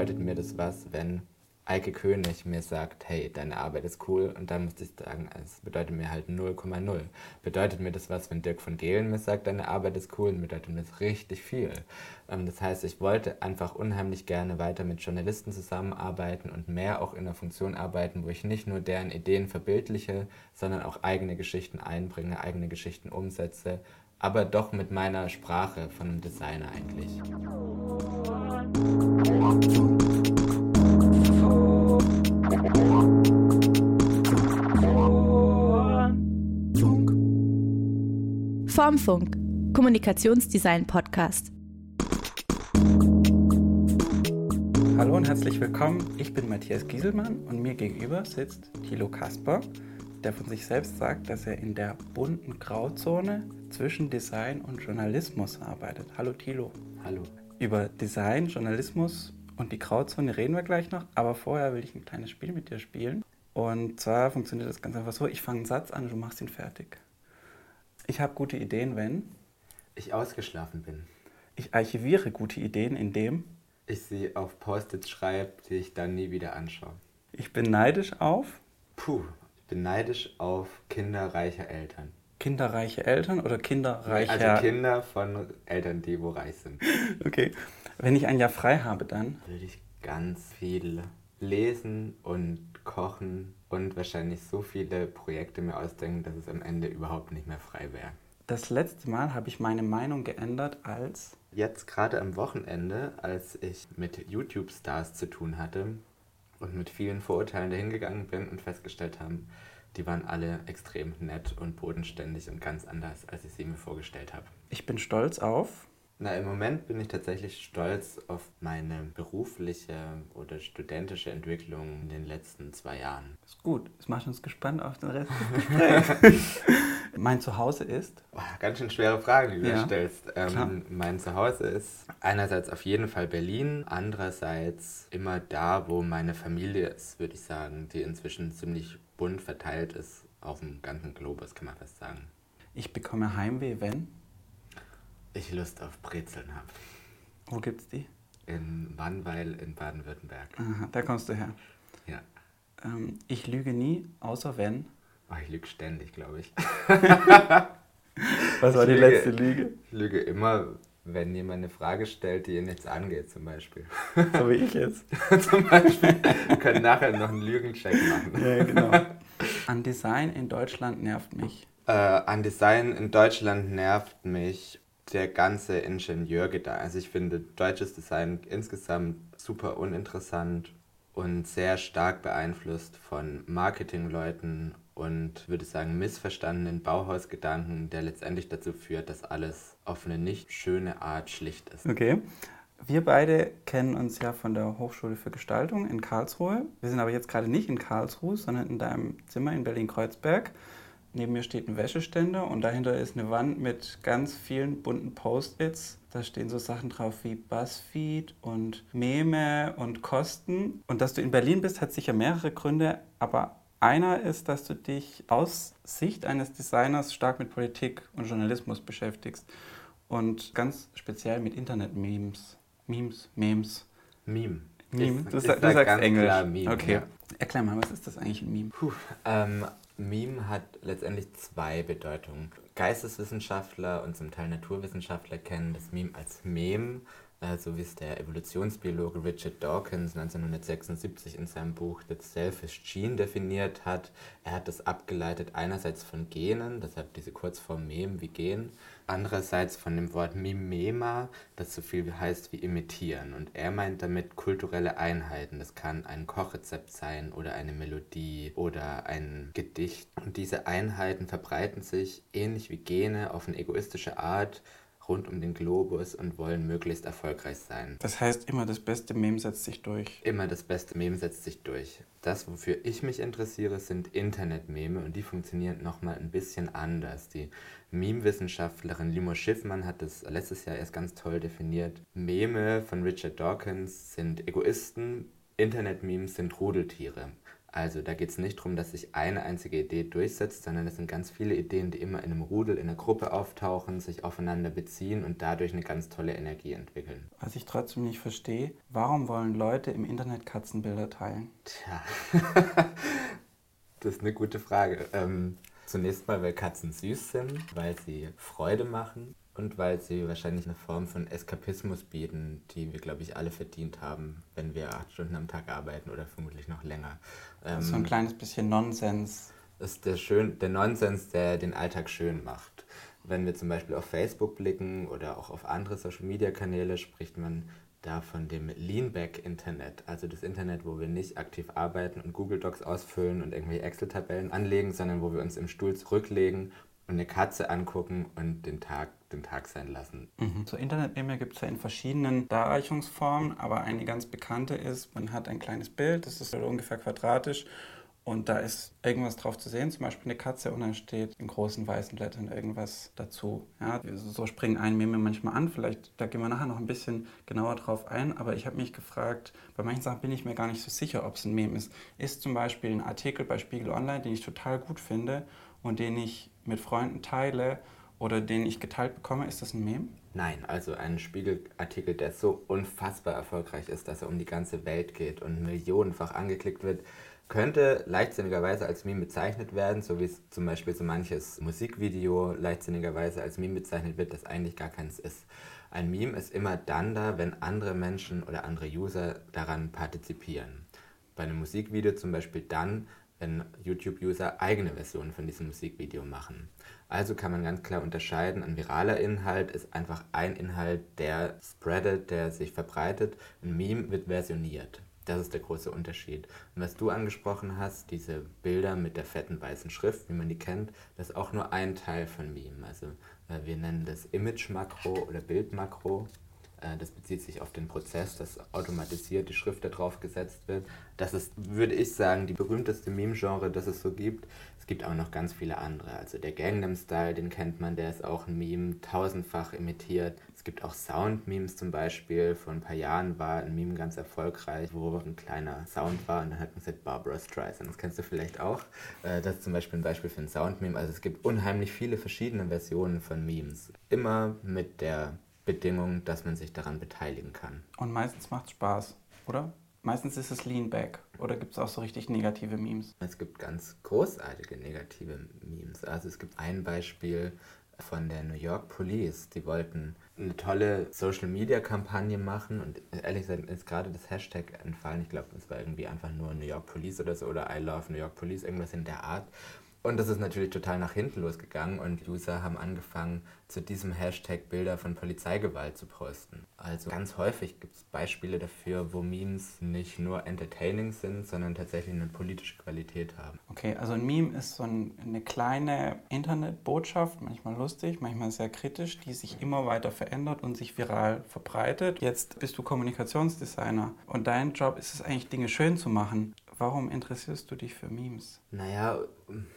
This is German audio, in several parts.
bedeutet mir das was, wenn Eike König mir sagt, hey, deine Arbeit ist cool und dann muss ich sagen, es bedeutet mir halt 0,0. Bedeutet mir das was, wenn Dirk von Gehlen mir sagt, deine Arbeit ist cool, bedeutet mir das richtig viel. Ähm, das heißt, ich wollte einfach unheimlich gerne weiter mit Journalisten zusammenarbeiten und mehr auch in einer Funktion arbeiten, wo ich nicht nur deren Ideen verbildliche, sondern auch eigene Geschichten einbringe, eigene Geschichten umsetze, aber doch mit meiner Sprache von einem Designer eigentlich. Formfunk, Kommunikationsdesign Podcast. Hallo und herzlich willkommen. Ich bin Matthias Gieselmann und mir gegenüber sitzt Thilo Kasper, der von sich selbst sagt, dass er in der bunten Grauzone zwischen Design und Journalismus arbeitet. Hallo Thilo. Hallo. Über Design, Journalismus und die Grauzone reden wir gleich noch, aber vorher will ich ein kleines Spiel mit dir spielen. Und zwar funktioniert das ganz einfach so, ich fange einen Satz an und du machst ihn fertig. Ich habe gute Ideen, wenn ich ausgeschlafen bin. Ich archiviere gute Ideen, indem ich sie auf Post-its schreibe, die ich dann nie wieder anschaue. Ich bin neidisch auf Puh, ich bin neidisch auf kinderreiche Eltern. Kinderreiche Eltern oder kinderreiche... Also Kinder von Eltern, die wo reich sind. Okay. Wenn ich ein Jahr frei habe, dann? Würde ich ganz viel lesen und kochen und wahrscheinlich so viele Projekte mir ausdenken, dass es am Ende überhaupt nicht mehr frei wäre. Das letzte Mal habe ich meine Meinung geändert als... Jetzt gerade am Wochenende, als ich mit YouTube-Stars zu tun hatte und mit vielen Vorurteilen dahingegangen bin und festgestellt habe, die waren alle extrem nett und bodenständig und ganz anders, als ich sie mir vorgestellt habe. Ich bin stolz auf na, im Moment bin ich tatsächlich stolz auf meine berufliche oder studentische Entwicklung in den letzten zwei Jahren. Ist gut. Das macht uns gespannt auf den Rest des Gesprächs. mein Zuhause ist? Oh, ganz schön schwere Frage, die du ja, stellst. Ähm, mein Zuhause ist einerseits auf jeden Fall Berlin, andererseits immer da, wo meine Familie ist, würde ich sagen, die inzwischen ziemlich bunt verteilt ist auf dem ganzen Globus, kann man fast sagen. Ich bekomme Heimweh, wenn? Ich Lust auf Brezeln habe. Wo gibt's die? In Wannweil in Baden-Württemberg. Aha, da kommst du her. Ja. Ähm, ich lüge nie, außer wenn. Oh, ich lüge ständig, glaube ich. Was war die lüge, letzte Lüge? Ich lüge immer, wenn jemand eine Frage stellt, die ihn jetzt angeht, zum Beispiel. So wie ich jetzt. zum Beispiel. Wir können nachher noch einen Lügencheck machen. Ja, genau. An Design in Deutschland nervt mich. Äh, an Design in Deutschland nervt mich der ganze Ingenieurgedanke. Also ich finde deutsches Design insgesamt super uninteressant und sehr stark beeinflusst von Marketingleuten und würde sagen missverstandenen Bauhausgedanken, der letztendlich dazu führt, dass alles auf eine nicht schöne Art schlicht ist. Okay. Wir beide kennen uns ja von der Hochschule für Gestaltung in Karlsruhe. Wir sind aber jetzt gerade nicht in Karlsruhe, sondern in deinem Zimmer in Berlin-Kreuzberg. Neben mir steht ein Wäscheständer und dahinter ist eine Wand mit ganz vielen bunten Post-its. Da stehen so Sachen drauf wie Buzzfeed und Meme und Kosten. Und dass du in Berlin bist, hat sicher mehrere Gründe, aber einer ist, dass du dich aus Sicht eines Designers stark mit Politik und Journalismus beschäftigst und ganz speziell mit Internet-Memes. Memes, Memes. Meme. Meme. Ist, du, du sagst Englisch. Meme, okay. Ja. Erklär mal, was ist das eigentlich ein Meme? Puh, ähm, Meme hat letztendlich zwei Bedeutungen. Geisteswissenschaftler und zum Teil Naturwissenschaftler kennen das Meme als Mem, äh, so wie es der Evolutionsbiologe Richard Dawkins 1976 in seinem Buch The Selfish Gene definiert hat. Er hat das abgeleitet einerseits von Genen, deshalb diese Kurzform Mem wie Gen, andererseits von dem Wort Mimema, das so viel heißt wie imitieren. Und er meint damit kulturelle Einheiten. Das kann ein Kochrezept sein oder eine Melodie oder ein Gedicht. Und diese Einheiten verbreiten sich ähnlich wie Gene auf eine egoistische Art rund um den Globus und wollen möglichst erfolgreich sein. Das heißt, immer das beste Meme setzt sich durch. Immer das beste Meme setzt sich durch. Das, wofür ich mich interessiere, sind Internet-Meme und die funktionieren nochmal ein bisschen anders. Die Meme-Wissenschaftlerin Limo Schiffmann hat das letztes Jahr erst ganz toll definiert. Meme von Richard Dawkins sind Egoisten, Internet-Memes sind Rudeltiere. Also da geht es nicht darum, dass sich eine einzige Idee durchsetzt, sondern es sind ganz viele Ideen, die immer in einem Rudel, in einer Gruppe auftauchen, sich aufeinander beziehen und dadurch eine ganz tolle Energie entwickeln. Was ich trotzdem nicht verstehe, warum wollen Leute im Internet Katzenbilder teilen? Tja, das ist eine gute Frage. Ähm, zunächst mal, weil Katzen süß sind, weil sie Freude machen und weil sie wahrscheinlich eine Form von Eskapismus bieten, die wir, glaube ich, alle verdient haben, wenn wir acht Stunden am Tag arbeiten oder vermutlich noch länger. Ähm, so ein kleines bisschen Nonsens. Das ist der, schön, der Nonsens, der den Alltag schön macht. Wenn wir zum Beispiel auf Facebook blicken oder auch auf andere Social-Media-Kanäle, spricht man da von dem Leanback-Internet, also das Internet, wo wir nicht aktiv arbeiten und Google Docs ausfüllen und irgendwelche Excel-Tabellen anlegen, sondern wo wir uns im Stuhl zurücklegen und eine Katze angucken und den Tag den Tag sein lassen. Mhm. So Internetmeme gibt es ja in verschiedenen Darreichungsformen, aber eine ganz bekannte ist, man hat ein kleines Bild, das ist ungefähr quadratisch und da ist irgendwas drauf zu sehen, zum Beispiel eine Katze und dann steht in großen weißen Lettern irgendwas dazu. Ja, so springen ein Meme manchmal an, vielleicht, da gehen wir nachher noch ein bisschen genauer drauf ein, aber ich habe mich gefragt, bei manchen Sachen bin ich mir gar nicht so sicher, ob es ein Meme ist. Ist zum Beispiel ein Artikel bei Spiegel Online, den ich total gut finde und den ich mit Freunden teile oder den ich geteilt bekomme, ist das ein Meme? Nein, also ein Spiegelartikel, der so unfassbar erfolgreich ist, dass er um die ganze Welt geht und millionenfach angeklickt wird, könnte leichtsinnigerweise als Meme bezeichnet werden, so wie es zum Beispiel so manches Musikvideo leichtsinnigerweise als Meme bezeichnet wird, das eigentlich gar keins ist. Ein Meme ist immer dann da, wenn andere Menschen oder andere User daran partizipieren. Bei einem Musikvideo zum Beispiel dann, wenn YouTube-User eigene Versionen von diesem Musikvideo machen. Also kann man ganz klar unterscheiden, ein viraler Inhalt ist einfach ein Inhalt, der spreadet, der sich verbreitet. Ein Meme wird versioniert. Das ist der große Unterschied. Und was du angesprochen hast, diese Bilder mit der fetten weißen Schrift, wie man die kennt, das ist auch nur ein Teil von Meme. Also äh, wir nennen das Image-Makro oder Bild-Makro. Äh, das bezieht sich auf den Prozess, dass automatisiert die Schrift da drauf gesetzt wird. Das ist, würde ich sagen, die berühmteste Meme-Genre, das es so gibt. Es gibt auch noch ganz viele andere. Also der Gangnam Style, den kennt man, der ist auch ein Meme, tausendfach imitiert. Es gibt auch Sound-Memes zum Beispiel. Vor ein paar Jahren war ein Meme ganz erfolgreich, wo ein kleiner Sound war und dann hat man gesagt Barbara Streisand. Das kennst du vielleicht auch. Äh, das ist zum Beispiel ein Beispiel für ein Sound-Meme. Also es gibt unheimlich viele verschiedene Versionen von Memes. Immer mit der Bedingung, dass man sich daran beteiligen kann. Und meistens macht es Spaß, oder? Meistens ist es Leanback oder gibt es auch so richtig negative Memes? Es gibt ganz großartige negative Memes. Also es gibt ein Beispiel von der New York Police. Die wollten eine tolle Social-Media-Kampagne machen und ehrlich gesagt ist gerade das Hashtag entfallen. Ich glaube, es war irgendwie einfach nur New York Police oder so oder I love New York Police, irgendwas in der Art. Und das ist natürlich total nach hinten losgegangen und User haben angefangen, zu diesem Hashtag Bilder von Polizeigewalt zu posten. Also ganz häufig gibt es Beispiele dafür, wo Memes nicht nur entertaining sind, sondern tatsächlich eine politische Qualität haben. Okay, also ein Meme ist so ein, eine kleine Internetbotschaft, manchmal lustig, manchmal sehr kritisch, die sich immer weiter verändert und sich viral verbreitet. Jetzt bist du Kommunikationsdesigner und dein Job ist es eigentlich, Dinge schön zu machen. Warum interessierst du dich für Memes? Naja,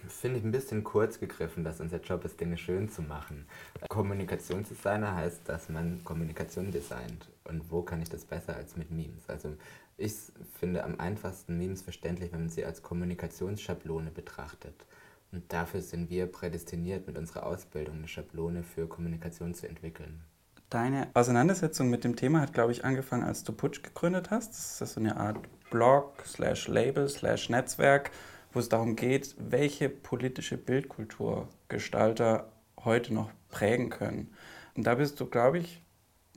finde ich ein bisschen kurz gegriffen, dass unser Job ist, Dinge schön zu machen. Kommunikationsdesigner heißt, dass man Kommunikation designt. Und wo kann ich das besser als mit Memes? Also ich finde am einfachsten Memes verständlich, wenn man sie als Kommunikationsschablone betrachtet. Und dafür sind wir prädestiniert, mit unserer Ausbildung eine Schablone für Kommunikation zu entwickeln. Deine Auseinandersetzung mit dem Thema hat, glaube ich, angefangen, als du Putsch gegründet hast. Das ist so eine Art Blog, slash Label, slash Netzwerk, wo es darum geht, welche politische Bildkultur Gestalter heute noch prägen können. Und da bist du, glaube ich,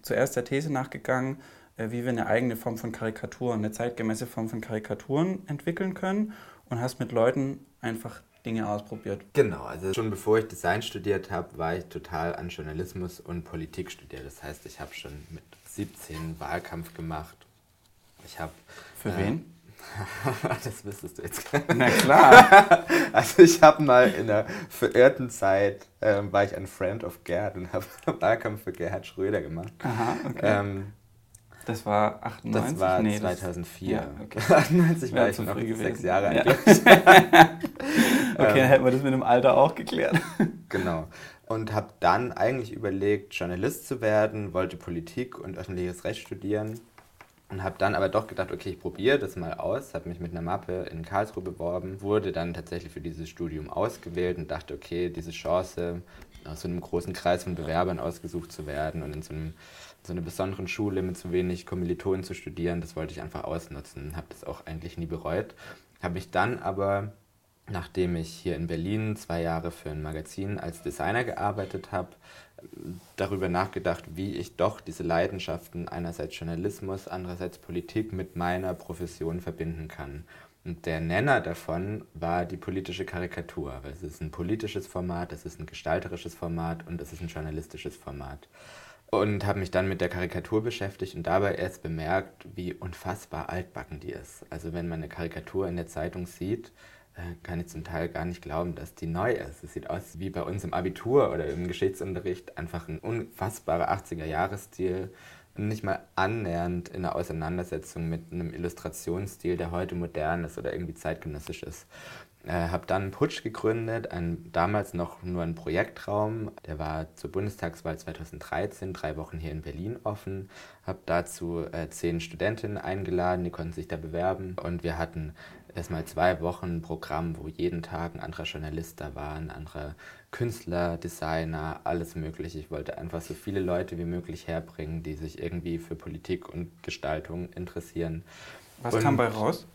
zuerst der These nachgegangen, äh, wie wir eine eigene Form von Karikaturen, eine zeitgemäße Form von Karikaturen entwickeln können und hast mit Leuten einfach Dinge ausprobiert. Genau, also schon bevor ich Design studiert habe, war ich total an Journalismus und Politik studiert. Das heißt, ich habe schon mit 17 Wahlkampf gemacht ich habe. Für äh, wen? das wüsstest du jetzt. Na klar. also ich habe mal in der verirrten Zeit, ähm, war ich ein Friend of Gerd und habe Wahlkampf für Gerhard Schröder gemacht. Aha, okay. Ähm, das war 98? Das war nee, 2004. Ja, okay. 98 war ich noch gewesen. sechs Jahre alt. Ja. okay, dann hätten wir das mit dem Alter auch geklärt. genau. Und habe dann eigentlich überlegt, Journalist zu werden, wollte Politik und öffentliches Recht studieren Und habe dann aber doch gedacht, okay, ich probiere das mal aus, habe mich mit einer Mappe in Karlsruhe beworben, wurde dann tatsächlich für dieses Studium ausgewählt und dachte, okay, diese Chance, aus so einem großen Kreis von Bewerbern ausgesucht zu werden und in so, einem, so einer besonderen Schule mit so wenig Kommilitonen zu studieren, das wollte ich einfach ausnutzen. Habe das auch eigentlich nie bereut. Habe mich dann aber, nachdem ich hier in Berlin zwei Jahre für ein Magazin als Designer gearbeitet habe, darüber nachgedacht, wie ich doch diese Leidenschaften einerseits Journalismus, andererseits Politik mit meiner Profession verbinden kann. Und der Nenner davon war die politische Karikatur, weil es ist ein politisches Format, es ist ein gestalterisches Format und es ist ein journalistisches Format. Und habe mich dann mit der Karikatur beschäftigt und dabei erst bemerkt, wie unfassbar altbacken die ist. Also wenn man eine Karikatur in der Zeitung sieht, kann ich zum Teil gar nicht glauben, dass die neu ist. Es sieht aus wie bei uns im Abitur oder im Geschichtsunterricht, einfach ein unfassbarer 80er-Jahres-Stil, nicht mal annähernd in der Auseinandersetzung mit einem Illustrationsstil, der heute modern ist oder irgendwie zeitgenössisch ist. Äh, habe dann Putsch gegründet, ein, damals noch nur ein Projektraum. Der war zur Bundestagswahl 2013, drei Wochen hier in Berlin offen. Habe dazu äh, zehn Studentinnen eingeladen, die konnten sich da bewerben. Und wir hatten erstmal zwei Wochen ein Programm, wo jeden Tag ein anderer Journalist da war, ein anderer Künstler, Designer, alles mögliche. Ich wollte einfach so viele Leute wie möglich herbringen, die sich irgendwie für Politik und Gestaltung interessieren. Was und, kam bei raus?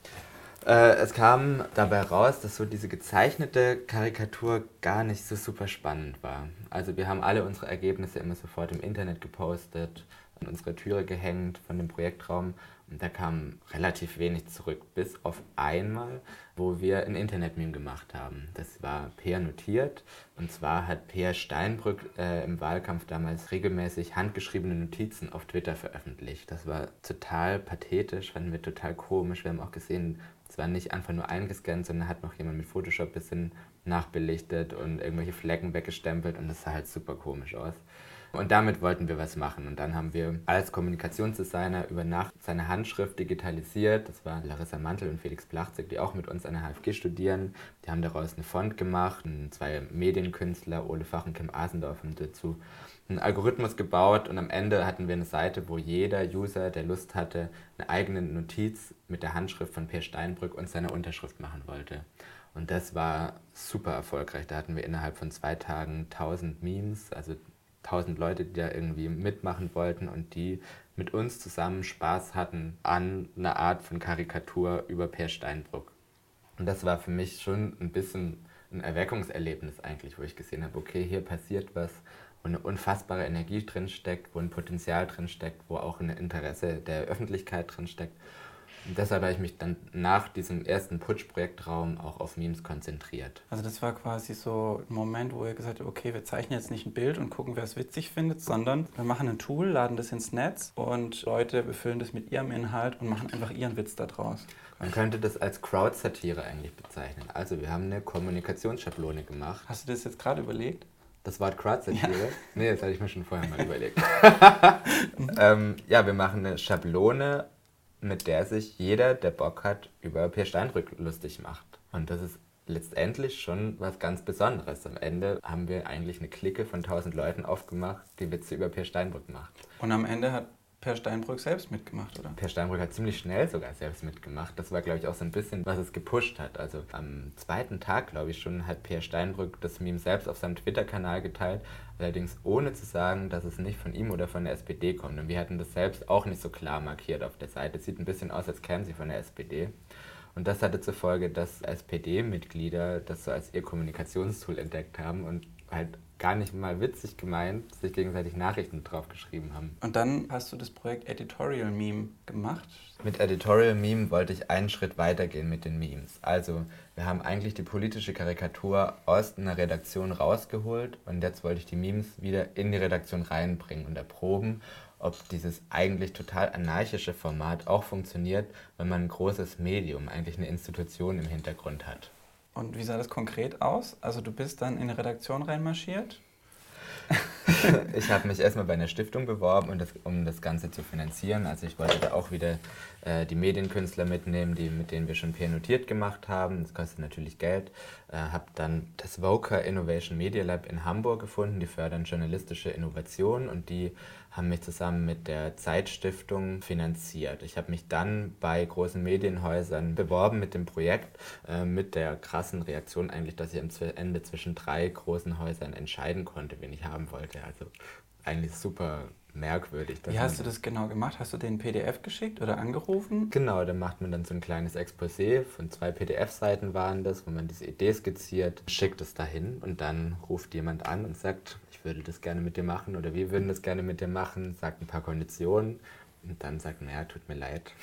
Äh, es kam dabei raus, dass so diese gezeichnete Karikatur gar nicht so super spannend war. Also wir haben alle unsere Ergebnisse immer sofort im Internet gepostet, an unsere Türe gehängt von dem Projektraum und da kam relativ wenig zurück, bis auf einmal, wo wir ein Internet-Meme gemacht haben. Das war Peer notiert. Und zwar hat Peer Steinbrück äh, im Wahlkampf damals regelmäßig handgeschriebene Notizen auf Twitter veröffentlicht. Das war total pathetisch, fanden wir total komisch. Wir haben auch gesehen, es war nicht einfach nur eingescannt, sondern hat noch jemand mit Photoshop ein bisschen nachbelichtet und irgendwelche Flecken weggestempelt und das sah halt super komisch aus. Und damit wollten wir was machen. Und dann haben wir als Kommunikationsdesigner über Nacht seine Handschrift digitalisiert. Das waren Larissa Mantel und Felix Plachzig, die auch mit uns an der HFG studieren. Die haben daraus eine Font gemacht. Zwei Medienkünstler, Ole Fach und Kim Asendorf, haben dazu einen Algorithmus gebaut. Und am Ende hatten wir eine Seite, wo jeder User, der Lust hatte, eine eigene Notiz mit der Handschrift von Per Steinbrück und seiner Unterschrift machen wollte. Und das war super erfolgreich. Da hatten wir innerhalb von zwei Tagen 1000 Memes, also tausend Leute, die da irgendwie mitmachen wollten und die mit uns zusammen Spaß hatten an einer Art von Karikatur über Per Steinbrück. Und das war für mich schon ein bisschen ein Erweckungserlebnis eigentlich, wo ich gesehen habe, okay, hier passiert was, wo eine unfassbare Energie drin steckt, wo ein Potenzial drin steckt, wo auch ein Interesse der Öffentlichkeit drin steckt. Und deshalb habe ich mich dann nach diesem ersten Putsch-Projektraum auch auf Memes konzentriert. Also das war quasi so ein Moment, wo ihr gesagt habt, okay, wir zeichnen jetzt nicht ein Bild und gucken, wer es witzig findet, sondern wir machen ein Tool, laden das ins Netz und Leute befüllen das mit ihrem Inhalt und machen einfach ihren Witz daraus. Man könnte das als Crowd-Satire eigentlich bezeichnen. Also wir haben eine Kommunikationsschablone gemacht. Hast du das jetzt gerade überlegt? Das Wort Crowd-Satire? Ja. Nee, das hatte ich mir schon vorher mal überlegt. ähm, ja, wir machen eine Schablone mit der sich jeder, der Bock hat, über Pierre Steinbrück lustig macht. Und das ist letztendlich schon was ganz Besonderes. Am Ende haben wir eigentlich eine Clique von tausend Leuten aufgemacht, die Witze über Pierre Steinbrück macht. Und am Ende hat Per Steinbrück selbst mitgemacht, oder? Per Steinbrück hat ziemlich schnell sogar selbst mitgemacht. Das war, glaube ich, auch so ein bisschen, was es gepusht hat. Also am zweiten Tag, glaube ich schon, hat Per Steinbrück das Meme selbst auf seinem Twitter-Kanal geteilt, allerdings ohne zu sagen, dass es nicht von ihm oder von der SPD kommt. Und wir hatten das selbst auch nicht so klar markiert auf der Seite. Es sieht ein bisschen aus, als kämen sie von der SPD. Und das hatte zur Folge, dass SPD-Mitglieder das so als ihr Kommunikationstool entdeckt haben und halt gar nicht mal witzig gemeint, sich gegenseitig Nachrichten drauf geschrieben haben. Und dann hast du das Projekt Editorial Meme gemacht. Mit Editorial Meme wollte ich einen Schritt weitergehen mit den Memes. Also, wir haben eigentlich die politische Karikatur aus einer Redaktion rausgeholt und jetzt wollte ich die Memes wieder in die Redaktion reinbringen und erproben, ob dieses eigentlich total anarchische Format auch funktioniert, wenn man ein großes Medium, eigentlich eine Institution im Hintergrund hat. Und wie sah das konkret aus? Also du bist dann in eine Redaktion reinmarschiert? ich habe mich erstmal bei einer Stiftung beworben, um das, um das Ganze zu finanzieren. Also ich wollte da auch wieder äh, die Medienkünstler mitnehmen, die, mit denen wir schon peer notiert gemacht haben. Das kostet natürlich Geld. Äh, habe dann das Voca Innovation Media Lab in Hamburg gefunden. Die fördern journalistische Innovation und die haben mich zusammen mit der Zeitstiftung finanziert. Ich habe mich dann bei großen Medienhäusern beworben mit dem Projekt, äh, mit der krassen Reaktion eigentlich, dass ich am Ende zwischen drei großen Häusern entscheiden konnte, wen ich haben wollte. Also eigentlich super merkwürdig. Wie hast du das genau gemacht? Hast du den PDF geschickt oder angerufen? Genau, da macht man dann so ein kleines Exposé, von zwei PDF-Seiten waren das, wo man diese Idee skizziert, schickt es dahin und dann ruft jemand an und sagt, würde das gerne mit dir machen oder wir würden das gerne mit dir machen, sagt ein paar Konditionen und dann sagt man, ja, tut mir leid.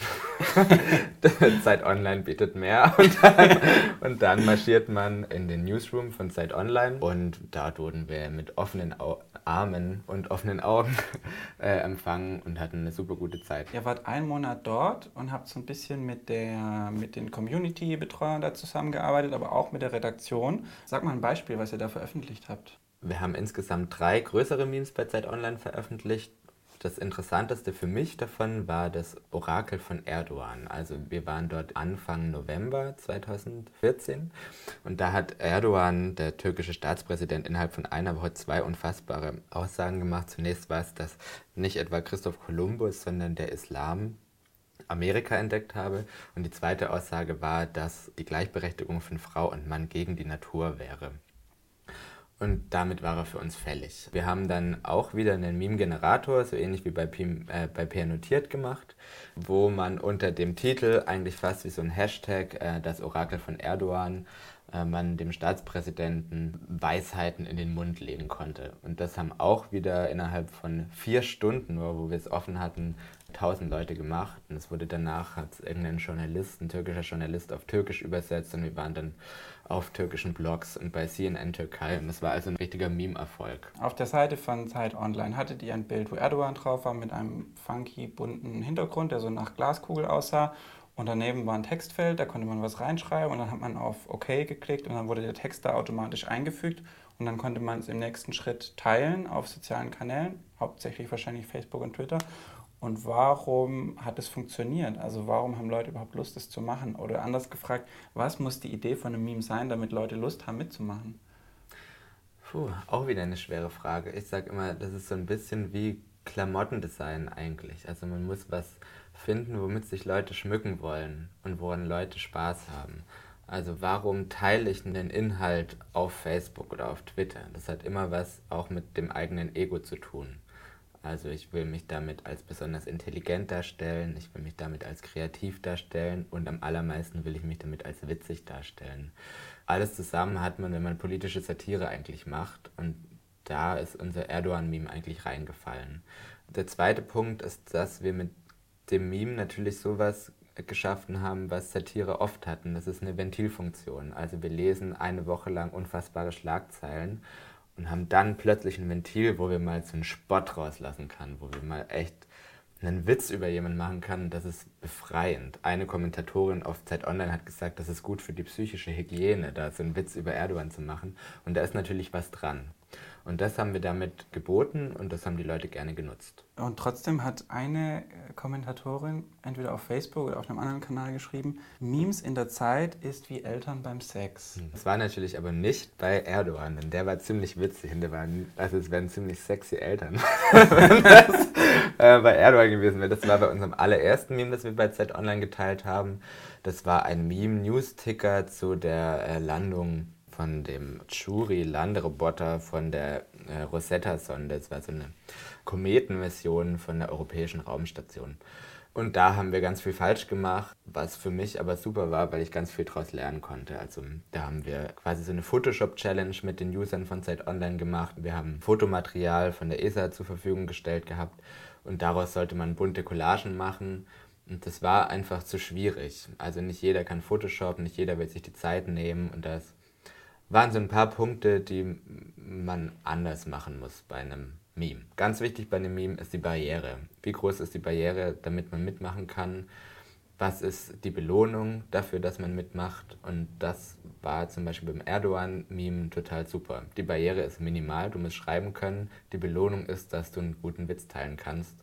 Zeit Online bietet mehr. Und dann, und dann, marschiert man in den Newsroom von Zeit Online. Und dort wurden wir mit offenen Au Armen und offenen Augen äh, empfangen und hatten eine super gute Zeit. Ihr wart einen Monat dort und habt so ein bisschen mit, der, mit den Community-Betreuern da zusammengearbeitet, aber auch mit der Redaktion. Sag mal ein Beispiel, was ihr da veröffentlicht habt. Wir haben insgesamt drei größere Memes bei Zeit Online veröffentlicht. Das Interessanteste für mich davon war das Orakel von Erdogan. Also wir waren dort Anfang November 2014 und da hat Erdogan, der türkische Staatspräsident, innerhalb von einer Woche zwei unfassbare Aussagen gemacht. Zunächst war es, dass nicht etwa Christoph Kolumbus, sondern der Islam Amerika entdeckt habe. Und die zweite Aussage war, dass die Gleichberechtigung von Frau und Mann gegen die Natur wäre. Und damit war er für uns fällig. Wir haben dann auch wieder einen Meme-Generator, so ähnlich wie bei, Pim, äh, bei PR Notiert gemacht, wo man unter dem Titel eigentlich fast wie so ein Hashtag äh, das Orakel von Erdogan äh, man dem Staatspräsidenten Weisheiten in den Mund legen konnte. Und das haben auch wieder innerhalb von vier Stunden, nur wo wir es offen hatten, tausend Leute gemacht. Und es wurde danach, hat irgendein Journalist, ein türkischer Journalist auf Türkisch übersetzt und wir waren dann auf türkischen Blogs und bei CNN Türkei. Und das war also ein richtiger Meme-Erfolg. Auf der Seite von Zeit Online hattet ihr ein Bild, wo Erdogan drauf war mit einem funky, bunten Hintergrund, der so nach Glaskugel aussah. Und daneben war ein Textfeld, da konnte man was reinschreiben und dann hat man auf OK geklickt und dann wurde der Text da automatisch eingefügt und dann konnte man es im nächsten Schritt teilen auf sozialen Kanälen, hauptsächlich wahrscheinlich Facebook und Twitter. Und warum hat es funktioniert? Also warum haben Leute überhaupt Lust, das zu machen? Oder anders gefragt, was muss die Idee von einem Meme sein, damit Leute Lust haben, mitzumachen? Puh, auch wieder eine schwere Frage. Ich sage immer, das ist so ein bisschen wie Klamottendesign eigentlich. Also man muss was finden, womit sich Leute schmücken wollen und woran Leute Spaß haben. Also warum teile ich den Inhalt auf Facebook oder auf Twitter? Das hat immer was auch mit dem eigenen Ego zu tun. Also ich will mich damit als besonders intelligent darstellen, ich will mich damit als kreativ darstellen und am allermeisten will ich mich damit als witzig darstellen. Alles zusammen hat man, wenn man politische Satire eigentlich macht und da ist unser Erdogan-Meme eigentlich reingefallen. Der zweite Punkt ist, dass wir mit dem Meme natürlich sowas geschaffen haben, was Satire oft hatten. Das ist eine Ventilfunktion. Also wir lesen eine Woche lang unfassbare Schlagzeilen und haben dann plötzlich ein Ventil, wo wir mal so einen Spott rauslassen können, wo wir mal echt einen Witz über jemanden machen kann, das ist befreiend. Eine Kommentatorin auf Zeit Online hat gesagt, das ist gut für die psychische Hygiene, da so einen Witz über Erdogan zu machen. Und da ist natürlich was dran. Und das haben wir damit geboten und das haben die Leute gerne genutzt. Und trotzdem hat eine äh, Kommentatorin entweder auf Facebook oder auf einem anderen Kanal geschrieben, Memes in der Zeit ist wie Eltern beim Sex. Hm. Das war natürlich aber nicht bei Erdogan, denn der war ziemlich witzig und der war, also es wären ziemlich sexy Eltern, wenn das äh, bei Erdogan gewesen wäre. Das war bei unserem allerersten Meme, das wir bei Zeit Online geteilt haben. Das war ein Meme-News-Ticker zu der äh, Landung von dem Churi-Landeroboter von der äh, Rosetta-Sonde. Das war so eine Kometenmission von der Europäischen Raumstation. Und da haben wir ganz viel falsch gemacht, was für mich aber super war, weil ich ganz viel daraus lernen konnte. Also da haben wir quasi so eine Photoshop-Challenge mit den Usern von Zeit Online gemacht. Wir haben Fotomaterial von der ESA zur Verfügung gestellt gehabt und daraus sollte man bunte Collagen machen. Und das war einfach zu schwierig. Also nicht jeder kann Photoshop, nicht jeder will sich die Zeit nehmen und das waren so ein paar Punkte, die man anders machen muss bei einem Meme. Ganz wichtig bei einem Meme ist die Barriere. Wie groß ist die Barriere, damit man mitmachen kann? was ist die Belohnung dafür, dass man mitmacht. Und das war zum Beispiel beim Erdogan-Meme total super. Die Barriere ist minimal, du musst schreiben können. Die Belohnung ist, dass du einen guten Witz teilen kannst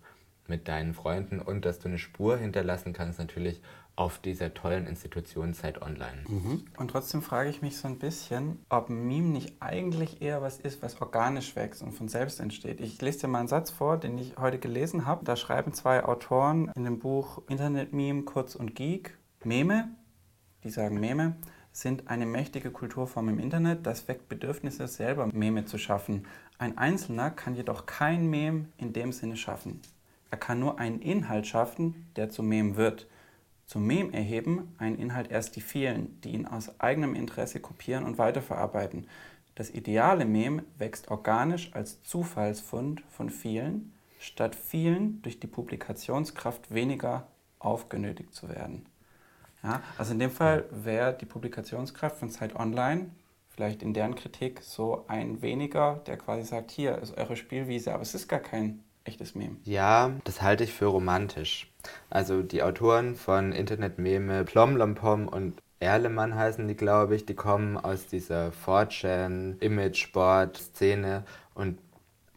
mit deinen Freunden und dass du eine Spur hinterlassen kannst, natürlich auf dieser tollen Institution Zeit Online. Mhm. Und trotzdem frage ich mich so ein bisschen, ob ein Meme nicht eigentlich eher was ist, was organisch wächst und von selbst entsteht. Ich lese dir mal einen Satz vor, den ich heute gelesen habe. Da schreiben zwei Autoren in dem Buch Internet-Meme, Kurz und Geek, Meme, die sagen Meme, sind eine mächtige Kulturform im Internet. Das weckt Bedürfnisse, selber Meme zu schaffen. Ein Einzelner kann jedoch kein Meme in dem Sinne schaffen. Er kann nur einen Inhalt schaffen, der zu Meme wird. Zum Mem erheben einen Inhalt erst die vielen, die ihn aus eigenem Interesse kopieren und weiterverarbeiten. Das ideale Mem wächst organisch als Zufallsfund von vielen, statt vielen durch die Publikationskraft weniger aufgenötigt zu werden. Ja, also in dem Fall wäre die Publikationskraft von Zeit Online vielleicht in deren Kritik so ein weniger, der quasi sagt, hier ist eure Spielwiese, aber es ist gar kein echtes Meme. Ja, das halte ich für romantisch. Also die Autoren von Internet-Meme, Plomlompom und Erlemann heißen die, glaube ich, die kommen aus dieser 4chan, Image-Sport-Szene und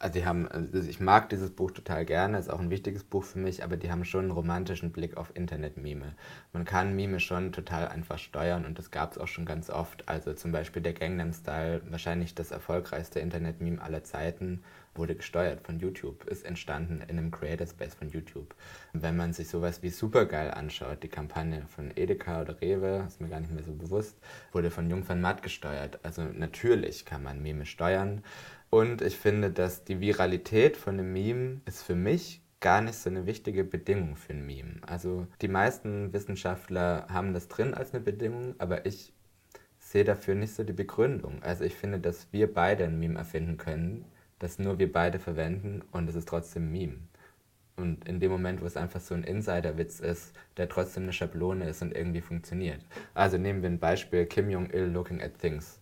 also die haben, also ich mag dieses Buch total gerne, ist auch ein wichtiges Buch für mich, aber die haben schon einen romantischen Blick auf Internet-Meme. Man kann Meme schon total einfach steuern und das gab es auch schon ganz oft. Also zum Beispiel der Gangnam Style, wahrscheinlich das erfolgreichste Internet-Meme aller Zeiten, wurde gesteuert von YouTube, ist entstanden in einem Creator Space von YouTube. Wenn man sich sowas wie Supergeil anschaut, die Kampagne von Edeka oder Rewe, ist mir gar nicht mehr so bewusst, wurde von Jung van Matt gesteuert. Also natürlich kann man Meme steuern. Und ich finde, dass die Viralität von einem Meme ist für mich gar nicht so eine wichtige Bedingung für ein Meme. Also die meisten Wissenschaftler haben das drin als eine Bedingung, aber ich sehe dafür nicht so die Begründung. Also ich finde, dass wir beide ein Meme erfinden können, das nur wir beide verwenden und es ist trotzdem ein Meme. Und in dem Moment, wo es einfach so ein Insider-Witz ist, der trotzdem eine Schablone ist und irgendwie funktioniert. Also nehmen wir ein Beispiel Kim Jong-il looking at things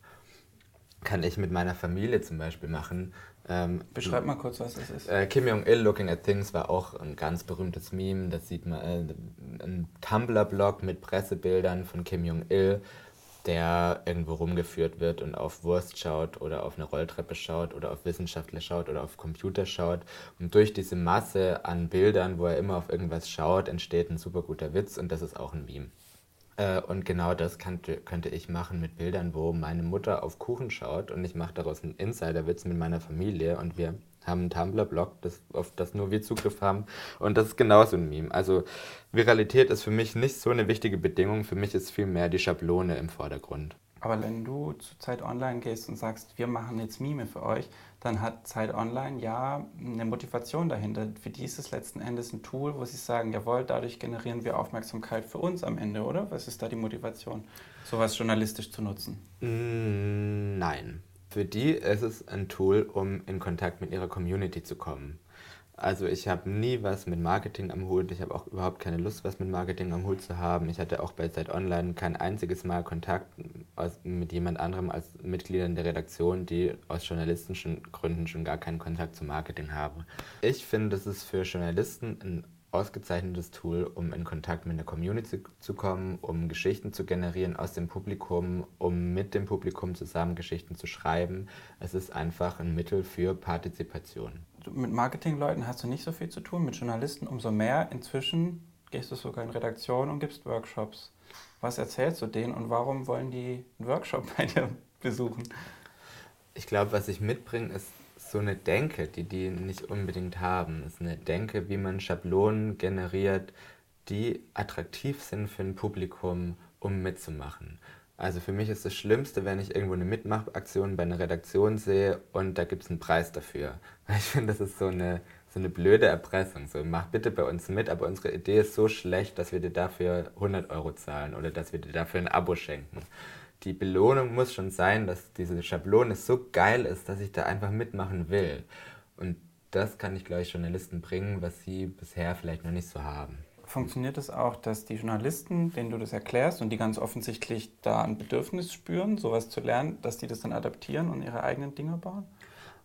kann ich mit meiner Familie zum Beispiel machen. Ähm, Beschreib mal kurz, was das ist. Äh, Kim Jong-il Looking at Things war auch ein ganz berühmtes Meme. Das sieht man, äh, ein Tumblr-Blog mit Pressebildern von Kim Jong-il, der irgendwo rumgeführt wird und auf Wurst schaut oder auf eine Rolltreppe schaut oder auf Wissenschaftler schaut oder auf Computer schaut. Und durch diese Masse an Bildern, wo er immer auf irgendwas schaut, entsteht ein super guter Witz und das ist auch ein Meme. Äh, und genau das könnte, könnte ich machen mit Bildern, wo meine Mutter auf Kuchen schaut und ich mache daraus einen Insiderwitz mit meiner Familie und wir haben einen Tumblr-Blog, das, auf das nur wir Zugriff haben. Und das ist genauso ein Meme. Also Viralität ist für mich nicht so eine wichtige Bedingung. Für mich ist vielmehr die Schablone im Vordergrund. Aber wenn du zu Zeit Online gehst und sagst, wir machen jetzt Mime für euch, dann hat Zeit Online ja eine Motivation dahinter. Für die ist es letzten Endes ein Tool, wo sie sagen, jawohl, dadurch generieren wir Aufmerksamkeit für uns am Ende, oder? Was ist da die Motivation, sowas journalistisch zu nutzen? Mm, nein. Für die ist es ein Tool, um in Kontakt mit ihrer Community zu kommen. Also ich habe nie was mit Marketing am Hut. Ich habe auch überhaupt keine Lust, was mit Marketing am Hut zu haben. Ich hatte auch bei Zeit Online kein einziges Mal Kontakt mit jemand anderem als Mitgliedern der Redaktion, die aus journalistischen Gründen schon gar keinen Kontakt zu Marketing haben. Ich finde, das ist für Journalisten ein ausgezeichnetes Tool, um in Kontakt mit der Community zu kommen, um Geschichten zu generieren aus dem Publikum, um mit dem Publikum zusammen Geschichten zu schreiben. Es ist einfach ein Mittel für Partizipation mit Marketingleuten hast du nicht so viel zu tun, mit Journalisten umso mehr. Inzwischen gehst du sogar in Redaktion und gibst Workshops. Was erzählst du denen und warum wollen die einen Workshop bei dir besuchen? Ich glaube, was ich mitbringe, ist so eine Denke, die die nicht unbedingt haben. Es ist eine Denke, wie man Schablonen generiert, die attraktiv sind für ein Publikum, um mitzumachen. Also für mich ist das Schlimmste, wenn ich irgendwo eine Mitmachaktion bei einer Redaktion sehe und da gibt es einen Preis dafür. Ich finde, das ist so eine, so eine blöde Erpressung. So, mach bitte bei uns mit, aber unsere Idee ist so schlecht, dass wir dir dafür 100 Euro zahlen oder dass wir dir dafür ein Abo schenken. Die Belohnung muss schon sein, dass diese Schablone so geil ist, dass ich da einfach mitmachen will. Und das kann ich, glaube ich, Journalisten bringen, was sie bisher vielleicht noch nicht so haben funktioniert es auch, dass die Journalisten, denen du das erklärst und die ganz offensichtlich da ein Bedürfnis spüren, sowas zu lernen, dass die das dann adaptieren und ihre eigenen Dinge bauen?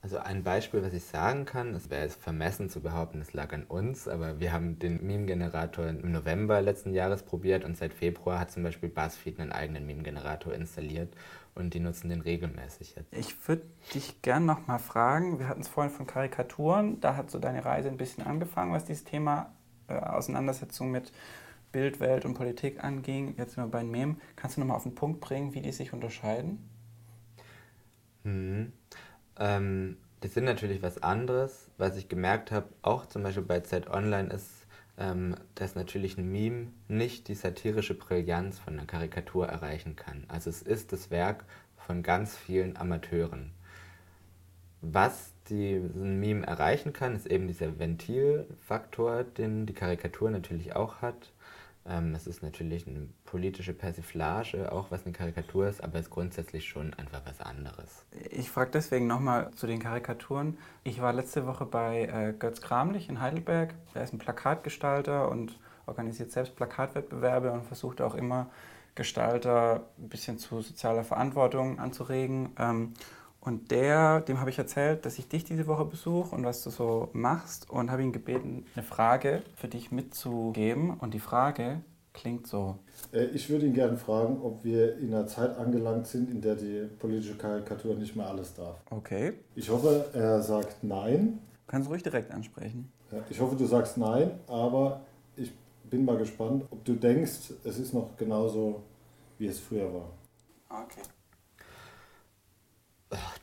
Also ein Beispiel, was ich sagen kann, es wäre jetzt vermessen zu behaupten, es lag an uns, aber wir haben den Meme-Generator im November letzten Jahres probiert und seit Februar hat zum Beispiel BuzzFeed einen eigenen Meme-Generator installiert und die nutzen den regelmäßig jetzt. Ich würde dich gern noch mal fragen, wir hatten es vorhin von Karikaturen, da hat so deine Reise ein bisschen angefangen, was dieses Thema äh, Auseinandersetzung mit Bild, Welt und Politik anging. Jetzt sind wir bei Mem. Kannst du noch mal auf den Punkt bringen, wie die sich unterscheiden? Mhm. Ähm, die sind natürlich was anderes. Was ich gemerkt habe, auch zum Beispiel bei Zeit Online, ist, ähm, dass natürlich ein Meme nicht die satirische Brillanz von einer Karikatur erreichen kann. Also es ist das Werk von ganz vielen Amateuren. Was die, ein Meme erreichen kann, ist eben dieser Ventilfaktor, den die Karikatur natürlich auch hat. Ähm, es ist natürlich eine politische Persiflage, auch was eine Karikatur ist, aber es ist grundsätzlich schon einfach was anderes. Ich frage deswegen nochmal zu den Karikaturen. Ich war letzte Woche bei äh, Götz Kramlich in Heidelberg. Er ist ein Plakatgestalter und organisiert selbst Plakatwettbewerbe und versucht auch immer Gestalter ein bisschen zu sozialer Verantwortung anzuregen. Ähm, und der, dem habe ich erzählt, dass ich dich diese Woche besuche und was du so machst und habe ihn gebeten, eine Frage für dich mitzugeben. Und die Frage klingt so. Äh, ich würde ihn gerne fragen, ob wir in einer Zeit angelangt sind, in der die politische Karikatur nicht mehr alles darf. Okay. Ich hoffe, er sagt nein. Du kannst ruhig direkt ansprechen. Ich hoffe, du sagst nein, aber ich bin mal gespannt, ob du denkst, es ist noch genauso, wie es früher war. Okay.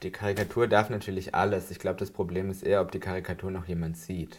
Die Karikatur darf natürlich alles. Ich glaube, das Problem ist eher, ob die Karikatur noch jemand sieht.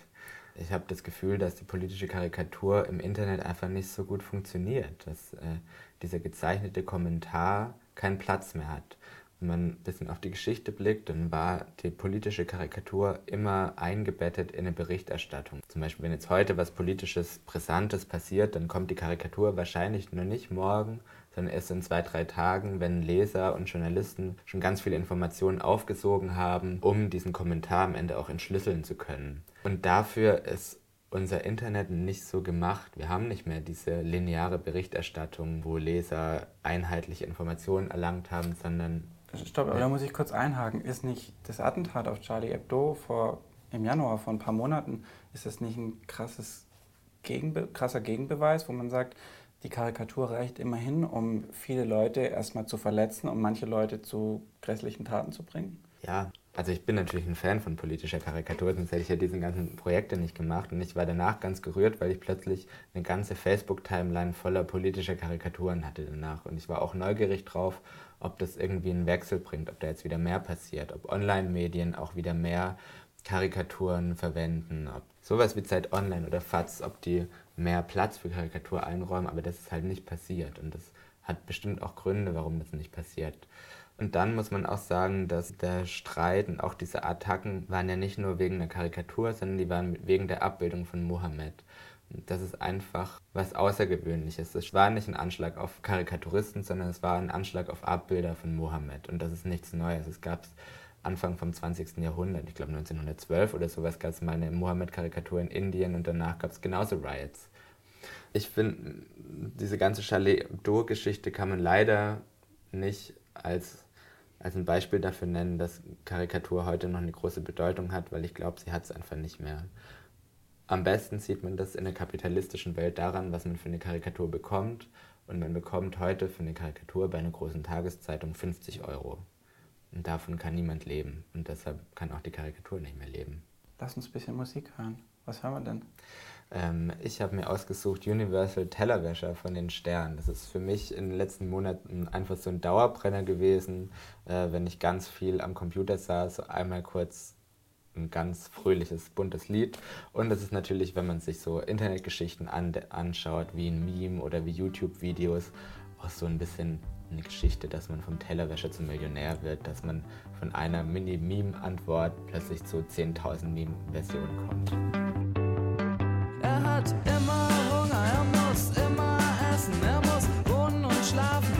Ich habe das Gefühl, dass die politische Karikatur im Internet einfach nicht so gut funktioniert, dass äh, dieser gezeichnete Kommentar keinen Platz mehr hat. Wenn man ein bisschen auf die Geschichte blickt, dann war die politische Karikatur immer eingebettet in eine Berichterstattung. Zum Beispiel, wenn jetzt heute was politisches, brisantes passiert, dann kommt die Karikatur wahrscheinlich nur nicht morgen, sondern erst in zwei, drei Tagen, wenn Leser und Journalisten schon ganz viele Informationen aufgesogen haben, um diesen Kommentar am Ende auch entschlüsseln zu können. Und dafür ist unser Internet nicht so gemacht. Wir haben nicht mehr diese lineare Berichterstattung, wo Leser einheitliche Informationen erlangt haben, sondern Stopp, aber da muss ich kurz einhaken. Ist nicht das Attentat auf Charlie Hebdo vor, im Januar vor ein paar Monaten, ist das nicht ein krasses Gegenbe krasser Gegenbeweis, wo man sagt, die Karikatur reicht immerhin, um viele Leute erstmal zu verletzen und manche Leute zu grässlichen Taten zu bringen? Ja, also ich bin natürlich ein Fan von politischer Karikatur, sonst hätte ich ja diese ganzen Projekte nicht gemacht. Und ich war danach ganz gerührt, weil ich plötzlich eine ganze Facebook-Timeline voller politischer Karikaturen hatte danach. Und ich war auch neugierig drauf, ob das irgendwie einen Wechsel bringt, ob da jetzt wieder mehr passiert, ob Online-Medien auch wieder mehr Karikaturen verwenden, ob sowas wie Zeit Online oder FATS, ob die mehr Platz für Karikatur einräumen, aber das ist halt nicht passiert und das hat bestimmt auch Gründe, warum das nicht passiert. Und dann muss man auch sagen, dass der Streit und auch diese Attacken waren ja nicht nur wegen der Karikatur, sondern die waren wegen der Abbildung von Mohammed. Das ist einfach was Außergewöhnliches. Es war nicht ein Anschlag auf Karikaturisten, sondern es war ein Anschlag auf Abbilder von Mohammed. Und das ist nichts Neues. Es gab es Anfang vom 20. Jahrhundert, ich glaube 1912 oder sowas, gab es mal eine Mohammed-Karikatur in Indien und danach gab es genauso Riots. Ich finde, diese ganze Charlie Hebdo-Geschichte kann man leider nicht als, als ein Beispiel dafür nennen, dass Karikatur heute noch eine große Bedeutung hat, weil ich glaube, sie hat es einfach nicht mehr. Am besten sieht man das in der kapitalistischen Welt daran, was man für eine Karikatur bekommt. Und man bekommt heute für eine Karikatur bei einer großen Tageszeitung 50 Euro. Und davon kann niemand leben. Und deshalb kann auch die Karikatur nicht mehr leben. Lass uns ein bisschen Musik hören. Was hören wir denn? Ähm, ich habe mir ausgesucht Universal Tellerwäscher von den Sternen. Das ist für mich in den letzten Monaten einfach so ein Dauerbrenner gewesen, äh, wenn ich ganz viel am Computer saß, so einmal kurz ein ganz fröhliches, buntes Lied. Und es ist natürlich, wenn man sich so Internetgeschichten an, anschaut, wie ein Meme oder wie YouTube-Videos, auch so ein bisschen eine Geschichte, dass man vom Tellerwäscher zum Millionär wird, dass man von einer Mini-Meme-Antwort plötzlich zu 10.000 Meme-Versionen kommt. Er hat immer Hunger, er muss immer essen, er muss wohnen und schlafen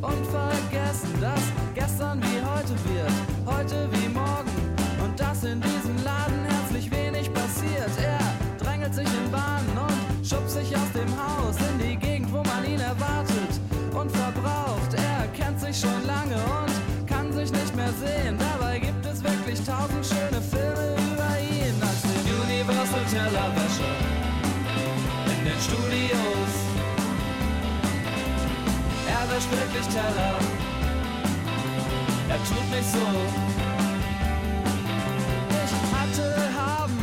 und vergessen, dass gestern wie heute wird, heute wie morgen und dass in diesem Laden herzlich wenig passiert. Er drängelt sich in Bahnen und schubst sich aus dem Haus in die Gegend, wo man ihn erwartet und verbraucht. Er kennt sich schon lange und kann sich nicht mehr sehen. Wäscht wirklich Teller. Er tut nicht so. Ich hatte haben,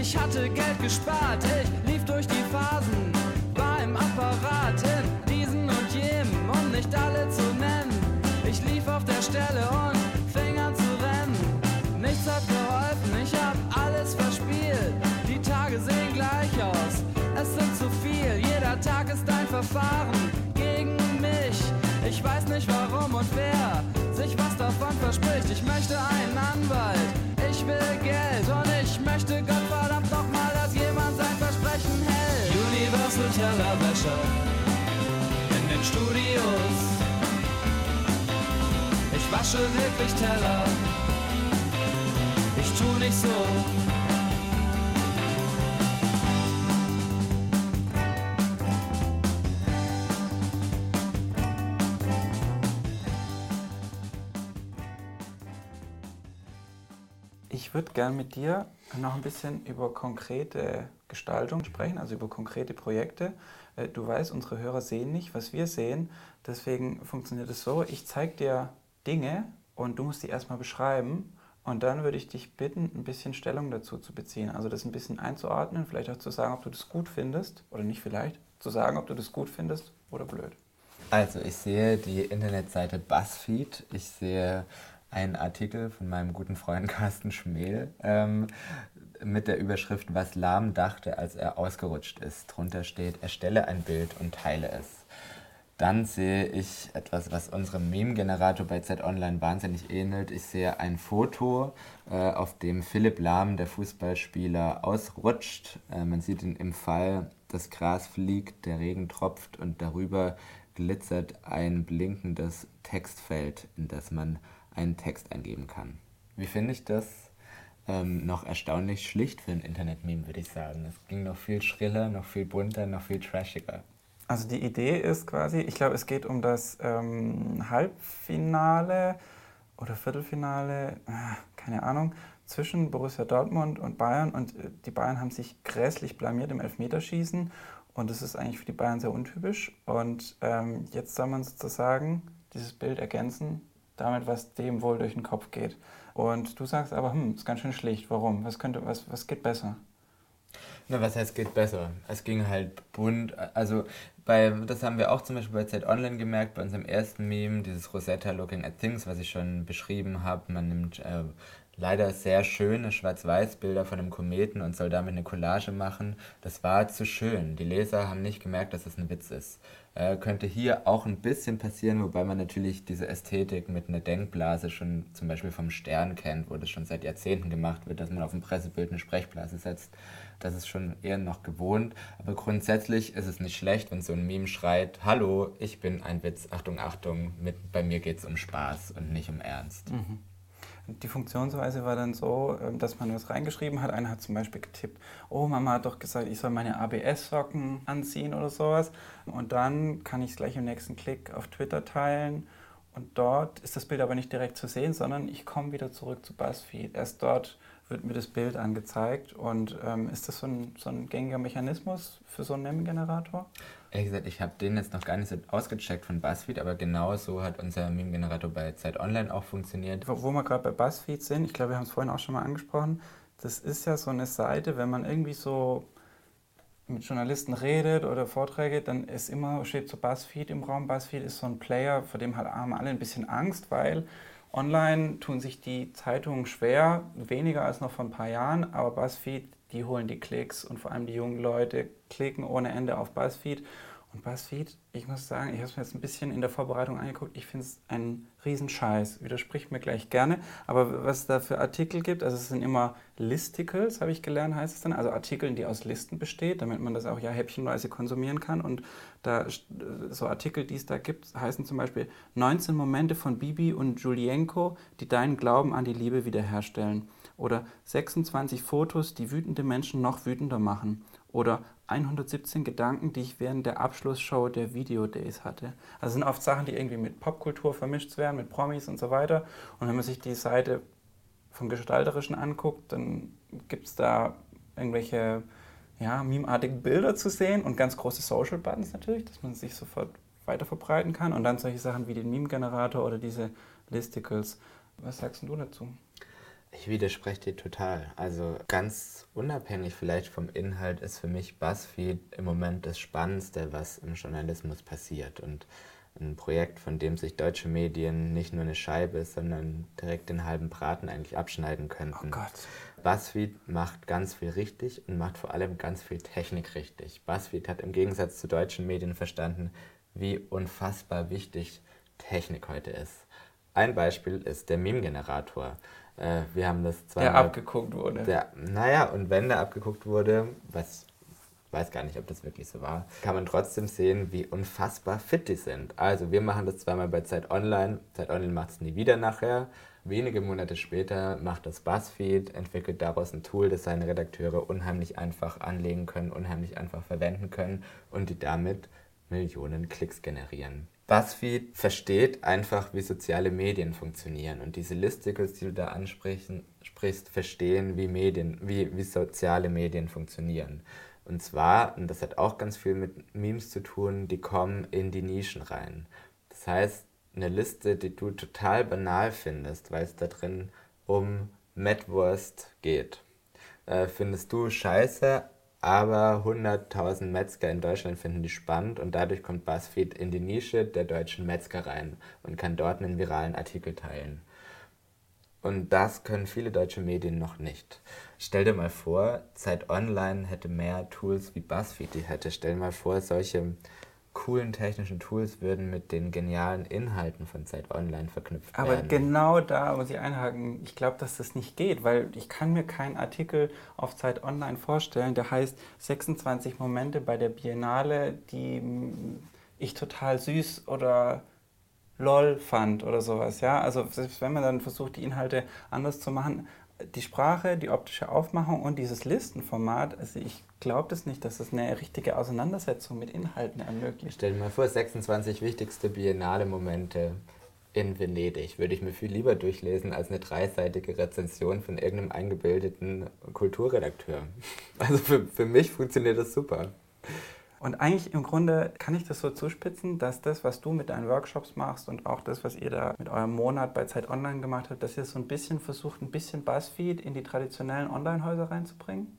ich hatte Geld gespart, ich lief durch die Phasen, war im Apparat in diesen und jenem, um nicht alle zu nennen. Ich lief auf der Stelle und fing an zu rennen. Nichts hat geholfen, ich hab alles verspielt. Die Tage sehen gleich aus, es sind zu viel. Jeder Tag ist ein Verfahren mich. Ich weiß nicht warum und wer sich was davon verspricht. Ich möchte einen Anwalt, ich will Geld und ich möchte Gott verdammt noch mal, dass jemand sein Versprechen hält. Universal Tellerwäscher in den Studios. Ich wasche wirklich Teller. Ich tu nicht so. Ich würde gern mit dir noch ein bisschen über konkrete Gestaltung sprechen, also über konkrete Projekte. Äh, Du weißt, unsere Hörer sehen nicht, was wir sehen. Deswegen funktioniert es so, ich zeige dir Dinge und du musst die erstmal beschreiben. Und dann würde ich dich bitten, ein bisschen Stellung dazu zu beziehen. Also das ein bisschen einzuordnen, vielleicht auch zu sagen, ob du das gut findest oder nicht vielleicht, zu sagen, ob du das gut findest oder blöd. Also ich sehe die Internetseite BuzzFeed, ich sehe einen Artikel von meinem guten Freund Carsten Schmel ähm, mit der Überschrift Was Lahm dachte, als er ausgerutscht ist. Drunter steht, erstelle ein Bild und teile es. Dann sehe ich etwas, was unserem Meme-Generator bei Z-Online wahnsinnig ähnelt. Ich sehe ein Foto, äh, auf dem Philipp Lahm, der Fußballspieler, ausrutscht. Äh, man sieht ihn im Fall, das Gras fliegt, der Regen tropft und darüber glitzert ein blinkendes Textfeld, in das man einen Text eingeben kann. Wie finde ich das? Ähm, noch erstaunlich schlicht für ein Internet-Meme, würde ich sagen. Es ging noch viel schriller, noch viel bunter, noch viel trashiger. Also die Idee ist quasi, ich glaube, es geht um das ähm, Halbfinale oder Viertelfinale, äh, keine Ahnung, zwischen Borussia Dortmund und Bayern. Und äh, die Bayern haben sich grässlich blamiert im Elfmeterschießen. Und das ist eigentlich für die Bayern sehr untypisch. Und ähm, jetzt soll man sozusagen dieses Bild ergänzen, damit, was dem wohl durch den Kopf geht. Und du sagst aber, hm, ist ganz schön schlicht. Warum? Was könnte, was, was geht besser? Na, was heißt, geht besser? Es ging halt bunt. Also, bei, das haben wir auch zum Beispiel bei Zeit Online gemerkt, bei unserem ersten Meme, dieses Rosetta Looking at Things, was ich schon beschrieben habe. Man nimmt äh, leider sehr schöne Schwarz-Weiß-Bilder von einem Kometen und soll damit eine Collage machen. Das war zu schön. Die Leser haben nicht gemerkt, dass es ein Witz ist. Äh, könnte hier auch ein bisschen passieren, wobei man natürlich diese Ästhetik mit einer Denkblase schon zum Beispiel vom Stern kennt, wo das schon seit Jahrzehnten gemacht wird, dass man auf dem Pressebild eine Sprechblase setzt. Das ist schon eher noch gewohnt. Aber grundsätzlich ist es nicht schlecht, wenn so ein Meme schreit, hallo, ich bin ein Witz, Achtung, Achtung, mit, bei mir geht es um Spaß und nicht um Ernst. Die Funktionsweise war dann so, ähm, dass man was reingeschrieben hat. Einer hat zum Beispiel getippt, oh, Mama hat doch gesagt, ich soll meine ABS-Socken anziehen oder sowas. Und dann kann ich es gleich im nächsten Klick auf Twitter teilen. Und dort ist das Bild aber nicht direkt zu sehen, sondern ich komme wieder zurück zu BuzzFeed. Erst dort wird mir das Bild angezeigt. Und ähm, ist das so ein, so ein gängiger Mechanismus für so einen Meme-Generator? Ehrlich gesagt, ich habe den jetzt noch gar nicht so ausgecheckt von BuzzFeed, aber genau so hat unser Meme-Generator bei Zeit Online auch funktioniert. Wo wo wir gerade bei BuzzFeed sind, ich glaube, wir haben es vorhin auch schon mal angesprochen, das ist ja so eine Seite, wenn man irgendwie so mit Journalisten redet oder Vorträge, dann ist immer, steht so BuzzFeed im Raum. BuzzFeed ist so ein Player, vor dem halt haben alle ein bisschen Angst, weil online tun sich die Zeitungen schwer, weniger als noch vor ein paar Jahren, aber BuzzFeed, die holen die Klicks und vor allem die jungen Leute klicken ohne Ende auf BuzzFeed. Und BuzzFeed, ich muss sagen, ich habe es mir jetzt ein bisschen in der Vorbereitung angeguckt, ich finde es einen Riesenscheiß. Widerspricht mir gleich gerne. Aber was es da für Artikel gibt, also es sind immer Listicles, habe ich gelernt, heißt es dann. Also Artikel, die aus Listen besteht, damit man das auch ja häppchenweise konsumieren kann. Und da so Artikel, die es da gibt, heißen zum Beispiel 19 Momente von Bibi und Julienko, die deinen Glauben an die Liebe wiederherstellen. Oder 26 Fotos, die wütende Menschen noch wütender machen. Oder 117 Gedanken, die ich während der Abschlussshow der Video Days hatte. Also sind oft Sachen, die irgendwie mit Popkultur vermischt werden, mit Promis und so weiter. Und wenn man sich die Seite vom Gestalterischen anguckt, dann gibt es da irgendwelche ja, meme-artigen Bilder zu sehen und ganz große Social Buttons natürlich, dass man sich sofort weiterverbreiten kann. Und dann solche Sachen wie den Meme-Generator oder diese Listicles. Was sagst du dazu? Ich widerspreche dir total. Also ganz unabhängig vielleicht vom Inhalt ist für mich BuzzFeed im Moment das Spannendste, was im Journalismus passiert. Und ein Projekt, von dem sich deutsche Medien nicht nur eine Scheibe, sondern direkt den halben Braten eigentlich abschneiden könnten. Oh Gott. BuzzFeed macht ganz viel richtig und macht vor allem ganz viel Technik richtig. BuzzFeed hat im Gegensatz zu deutschen Medien verstanden, wie unfassbar wichtig Technik heute ist. Ein Beispiel ist der Meme-Generator. Äh, wir haben das zwar. Der abgeguckt wurde. Der, naja, und wenn der abgeguckt wurde, was ich weiß gar nicht, ob das wirklich so war, kann man trotzdem sehen, wie unfassbar fit die sind. Also wir machen das zweimal bei Zeit Online. Zeit Online macht es nie wieder nachher. Wenige Monate später macht das BuzzFeed, entwickelt daraus ein Tool, das seine Redakteure unheimlich einfach anlegen können, unheimlich einfach verwenden können und die damit Millionen Klicks generieren. BuzzFeed versteht einfach, wie soziale Medien funktionieren. Und diese Listicles, die du da ansprichst, verstehen, wie, Medien, wie, wie soziale Medien funktionieren. Und zwar, und das hat auch ganz viel mit Memes zu tun, die kommen in die Nischen rein. Das heißt, eine Liste, die du total banal findest, weil es da drin um Metwurst geht, äh, findest du scheiße, aber 100.000 Metzger in Deutschland finden die spannend und dadurch kommt BuzzFeed in die Nische der deutschen Metzger rein und kann dort einen viralen Artikel teilen. Und das können viele deutsche Medien noch nicht. Stell dir mal vor, Zeit Online hätte mehr Tools wie BuzzFeed die hätte. Stell dir mal vor, solche coolen technischen Tools würden mit den genialen Inhalten von Zeit Online verknüpft Aber werden. Aber genau da muss ich einhaken. Ich glaube, dass das nicht geht, weil ich kann mir keinen Artikel auf Zeit Online vorstellen, der heißt 26 Momente bei der Biennale, die ich total süß oder lol fand oder sowas. Ja, also selbst wenn man dann versucht, die Inhalte anders zu machen, die Sprache, die optische Aufmachung und dieses Listenformat, also ich glaube das nicht, dass es eine richtige Auseinandersetzung mit Inhalten ermöglicht. Stell dir mal vor, 26 wichtigste Biennale-Momente in Venedig. Würde ich mir viel lieber durchlesen als eine dreiseitige Rezension von irgendeinem eingebildeten Kulturredakteur. Also für, für mich funktioniert das super. Und eigentlich im Grunde kann ich das so zuspitzen, dass das, was du mit deinen Workshops machst und auch das, was ihr da mit eurem Monat bei Zeit Online gemacht habt, dass ihr so ein bisschen versucht, ein bisschen Buzzfeed in die traditionellen Online-Häuser reinzubringen?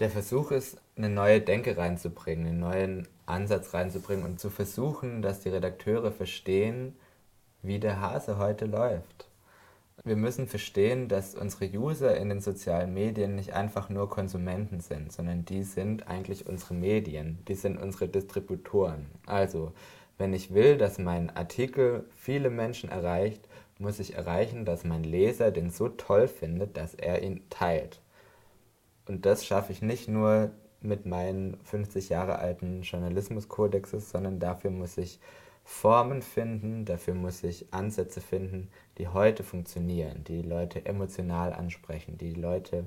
Der Versuch ist, eine neue Denke reinzubringen, einen neuen Ansatz reinzubringen und zu versuchen, dass die Redakteure verstehen, wie der Hase heute läuft. Wir müssen verstehen, dass unsere User in den sozialen Medien nicht einfach nur Konsumenten sind, sondern die sind eigentlich unsere Medien, die sind unsere Distributoren. Also, wenn ich will, dass mein Artikel viele Menschen erreicht, muss ich erreichen, dass mein Leser den so toll findet, dass er ihn teilt. Und das schaffe ich nicht nur mit meinen 50 Jahre alten Journalismuskodexes, sondern dafür muss ich Formen finden, dafür muss ich Ansätze finden, die heute funktionieren, die Leute emotional ansprechen, die Leute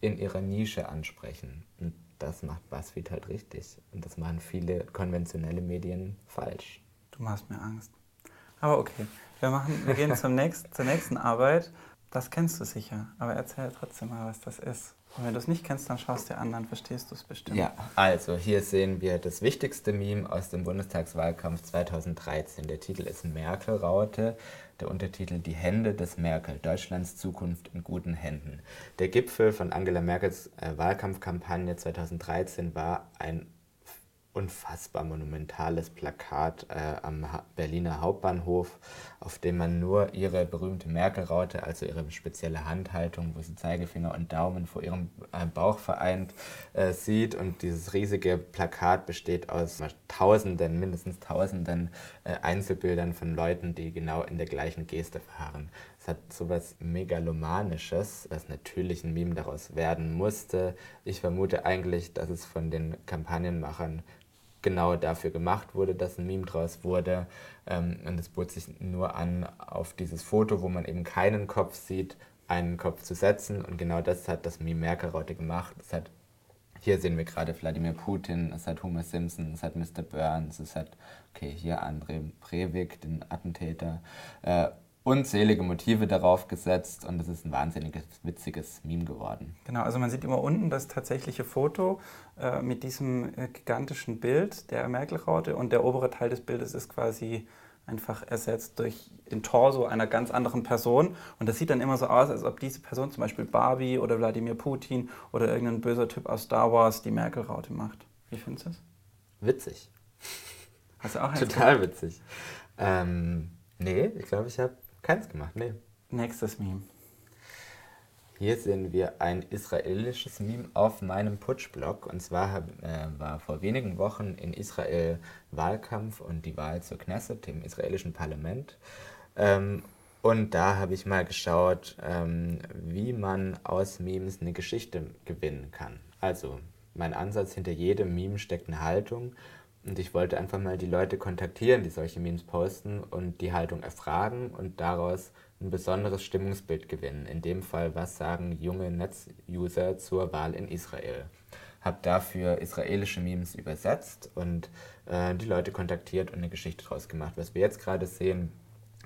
in ihrer Nische ansprechen. Und das macht BuzzFeed halt richtig. Und das machen viele konventionelle Medien falsch. Du machst mir Angst. Aber okay, wir, machen, wir gehen zum nächsten, zur nächsten Arbeit. Das kennst du sicher, aber erzähl trotzdem mal, was das ist. Und wenn du es nicht kennst, dann schaust du dir an, dann verstehst du es bestimmt. Ja, also hier sehen wir das wichtigste Meme aus dem Bundestagswahlkampf 2013. Der Titel ist Merkel-Raute, der Untertitel Die Hände des Merkel, Deutschlands Zukunft in guten Händen. Der Gipfel von Angela Merkels äh, Wahlkampfkampagne 2013 war ein unfassbar monumentales Plakat äh, am Berliner Hauptbahnhof, auf dem man nur ihre berühmte Merkel-Raute, also ihre spezielle Handhaltung, wo sie Zeigefinger und Daumen vor ihrem äh, Bauch vereint, äh, sieht. Und dieses riesige Plakat besteht aus Tausenden, mindestens Tausenden äh, Einzelbildern von Leuten, die genau in der gleichen Geste fahren. Es hat sowas Megalomanisches, was natürlich ein Meme daraus werden musste. Ich vermute eigentlich, dass es von den Kampagnenmachern genau dafür gemacht wurde, dass ein Meme draus wurde. Ähm, und es bot sich nur an, auf dieses Foto, wo man eben keinen Kopf sieht, einen Kopf zu setzen. Und genau das hat das Meme Merkel-Raute gemacht. Es hat, hier sehen wir gerade Wladimir Putin, es hat Homer Simpson, es hat Mr. Burns, es hat, okay, hier André Breivik, den Attentäter. Äh, unzählige Motive darauf gesetzt und es ist ein wahnsinniges, witziges Meme geworden. Genau, also man sieht immer unten das tatsächliche Foto äh, mit diesem äh, gigantischen Bild der Merkel-Raute und der obere Teil des Bildes ist quasi einfach ersetzt durch den Torso einer ganz anderen Person. Und das sieht dann immer so aus, als ob diese Person zum Beispiel Barbie oder Wladimir Putin oder irgendein böser Typ aus Star Wars die Merkel-Raute macht. Wie findest du das? Witzig. Hast du auch Total witzig. Ähm, nee, ich glaube, ich habe keins gemacht. Nee. Nächstes Meme. Hier sehen wir ein israelisches Meme auf meinem Putschblog. Und zwar hab, äh, war vor wenigen Wochen in Israel Wahlkampf und die Wahl zur Knesset, dem israelischen Parlament. Ähm, und da habe ich mal geschaut, ähm, wie man aus Memes eine Geschichte gewinnen kann. Also, mein Ansatz hinter jedem Meme steckt eine Haltung. Und ich wollte einfach mal die Leute kontaktieren, die solche Memes posten und die Haltung erfragen und daraus ein besonderes Stimmungsbild gewinnen. In dem Fall, was sagen junge Netzuser zur Wahl in Israel? Habe dafür israelische Memes übersetzt und äh, die Leute kontaktiert und eine Geschichte draus gemacht. Was wir jetzt gerade sehen,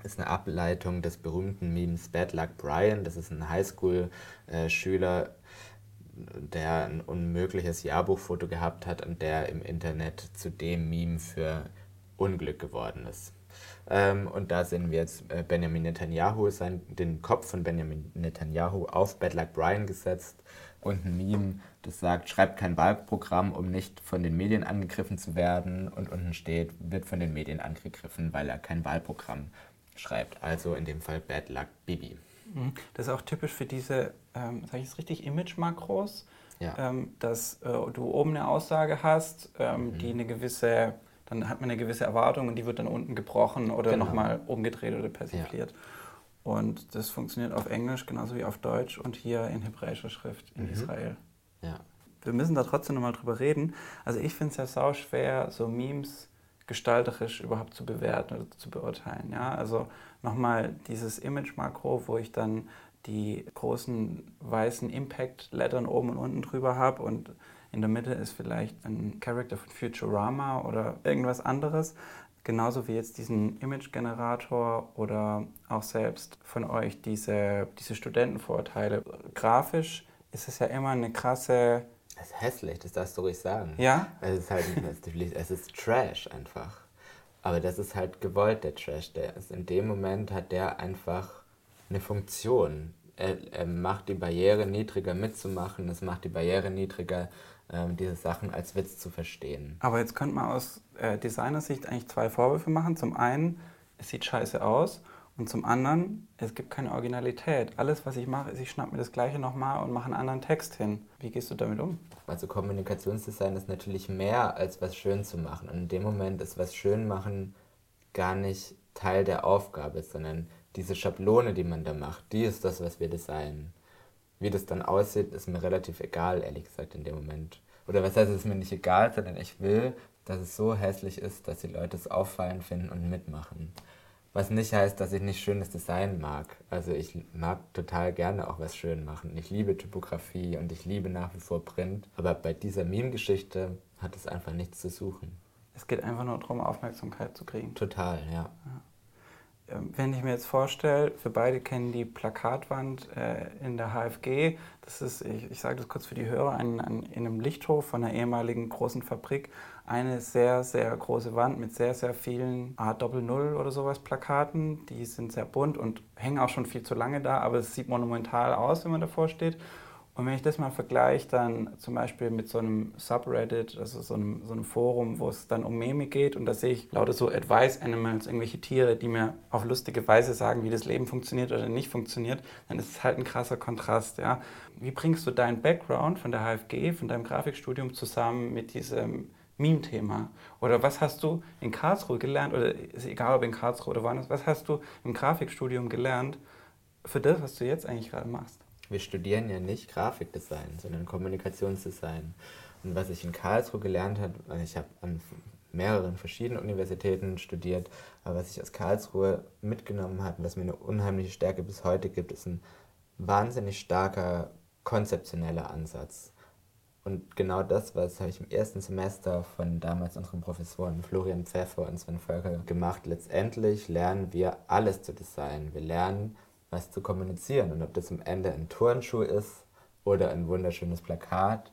ist eine Ableitung des berühmten Memes Bad Luck Brian. Das ist ein Highschool-Schüler, der ein unmögliches Jahrbuchfoto gehabt hat und der im Internet zu dem Meme für Unglück geworden ist. Ähm, und da sehen wir jetzt äh, Benjamin Netanyahu, sein, den Kopf von Benjamin Netanyahu auf Bad Luck Brian gesetzt und ein Meme, das sagt, schreibt kein Wahlprogramm, um nicht von den Medien angegriffen zu werden. Und unten steht, wird von den Medien angegriffen, weil er kein Wahlprogramm schreibt. Also in dem Fall Bad Luck Bibi. Mhm. Das ist auch typisch für diese, ähm, sage ich es richtig, Image-Makros, Ja. ähm, dass äh, du oben eine Aussage hast, ähm, die eine gewisse, dann hat man eine gewisse Erwartung und die wird dann unten gebrochen oder Genau. nochmal umgedreht oder persifliert. Und das funktioniert auf Englisch genauso wie auf Deutsch und hier in hebräischer Schrift in Israel. Ja. Wir müssen da trotzdem nochmal drüber reden. Also ich finde es ja sau schwer, so Memes gestalterisch überhaupt zu bewerten oder zu beurteilen. Ja? Also nochmal dieses Image-Makro, wo ich dann die großen weißen Impact-Lettern oben und unten drüber habe und in der Mitte ist vielleicht ein Charakter von Futurama oder irgendwas anderes. Genauso wie jetzt diesen Image-Generator oder auch selbst von euch diese, diese Studentenvorurteile. Grafisch ist es ja immer eine krasse Es ist hässlich, das darfst du ruhig sagen. Ja? Es ist halt es ist Trash einfach. Aber das ist halt gewollt, der Trash. Der ist in dem Moment hat der einfach eine Funktion. Er, er macht die Barriere niedriger mitzumachen, es macht die Barriere niedriger, ähm, diese Sachen als Witz zu verstehen. Aber jetzt könnte man aus äh, Designersicht eigentlich zwei Vorwürfe machen. Zum einen, es sieht scheiße aus. Und zum anderen, es gibt keine Originalität. Alles, was ich mache, ist, ich schnapp mir das Gleiche nochmal und mache einen anderen Text hin. Wie gehst du damit um? Also Kommunikationsdesign ist natürlich mehr als was schön zu machen. Und in dem Moment ist was schön machen gar nicht Teil der Aufgabe, sondern diese Schablone, die man da macht, die ist das, was wir designen. Wie das dann aussieht, ist mir relativ egal, ehrlich gesagt, in dem Moment. Oder was heißt, es ist mir nicht egal, sondern ich will, dass es so hässlich ist, dass die Leute es auffallend finden und mitmachen. Was nicht heißt, dass ich nicht schönes Design mag. Also ich mag total gerne auch was schön machen. Ich liebe Typografie und ich liebe nach wie vor Print. Aber bei dieser Meme-Geschichte hat es einfach nichts zu suchen. Es geht einfach nur darum, Aufmerksamkeit zu kriegen. Total, ja. Ähm, Wenn ich mir jetzt vorstelle, wir beide kennen die Plakatwand äh, in der HFG. Das ist, ich, ich sage das kurz für die Hörer, ein, ein, in einem Lichthof von einer ehemaligen großen Fabrik. Eine sehr, sehr große Wand mit sehr, sehr vielen A00 oder sowas Plakaten. Die sind sehr bunt und hängen auch schon viel zu lange da, aber es sieht monumental aus, wenn man davor steht. Und wenn ich das mal vergleiche, dann zum Beispiel mit so einem Subreddit, also so einem, so einem Forum, wo es dann um Meme geht und da sehe ich lauter so Advice Animals, irgendwelche Tiere, die mir auf lustige Weise sagen, wie das Leben funktioniert oder nicht funktioniert, dann ist es halt ein krasser Kontrast. Ja. Wie bringst du deinen Background von der HFG, von deinem Grafikstudium zusammen mit diesem Meme-Thema? Oder was hast du in Karlsruhe gelernt, oder ist egal ob in Karlsruhe oder woanders, was hast du im Grafikstudium gelernt für das, was du jetzt eigentlich gerade machst? Wir studieren ja nicht Grafikdesign, sondern Kommunikationsdesign. Und was ich in Karlsruhe gelernt habe, ich habe an mehreren verschiedenen Universitäten studiert, aber was ich aus Karlsruhe mitgenommen habe was mir eine unheimliche Stärke bis heute gibt, ist ein wahnsinnig starker konzeptioneller Ansatz. Und genau das, was habe ich im ersten Semester von damals unseren Professoren Florian Pfeffer und Sven Völker gemacht. Letztendlich lernen wir alles zu designen. Wir lernen, was zu kommunizieren. Und ob das am Ende ein Turnschuh ist oder ein wunderschönes Plakat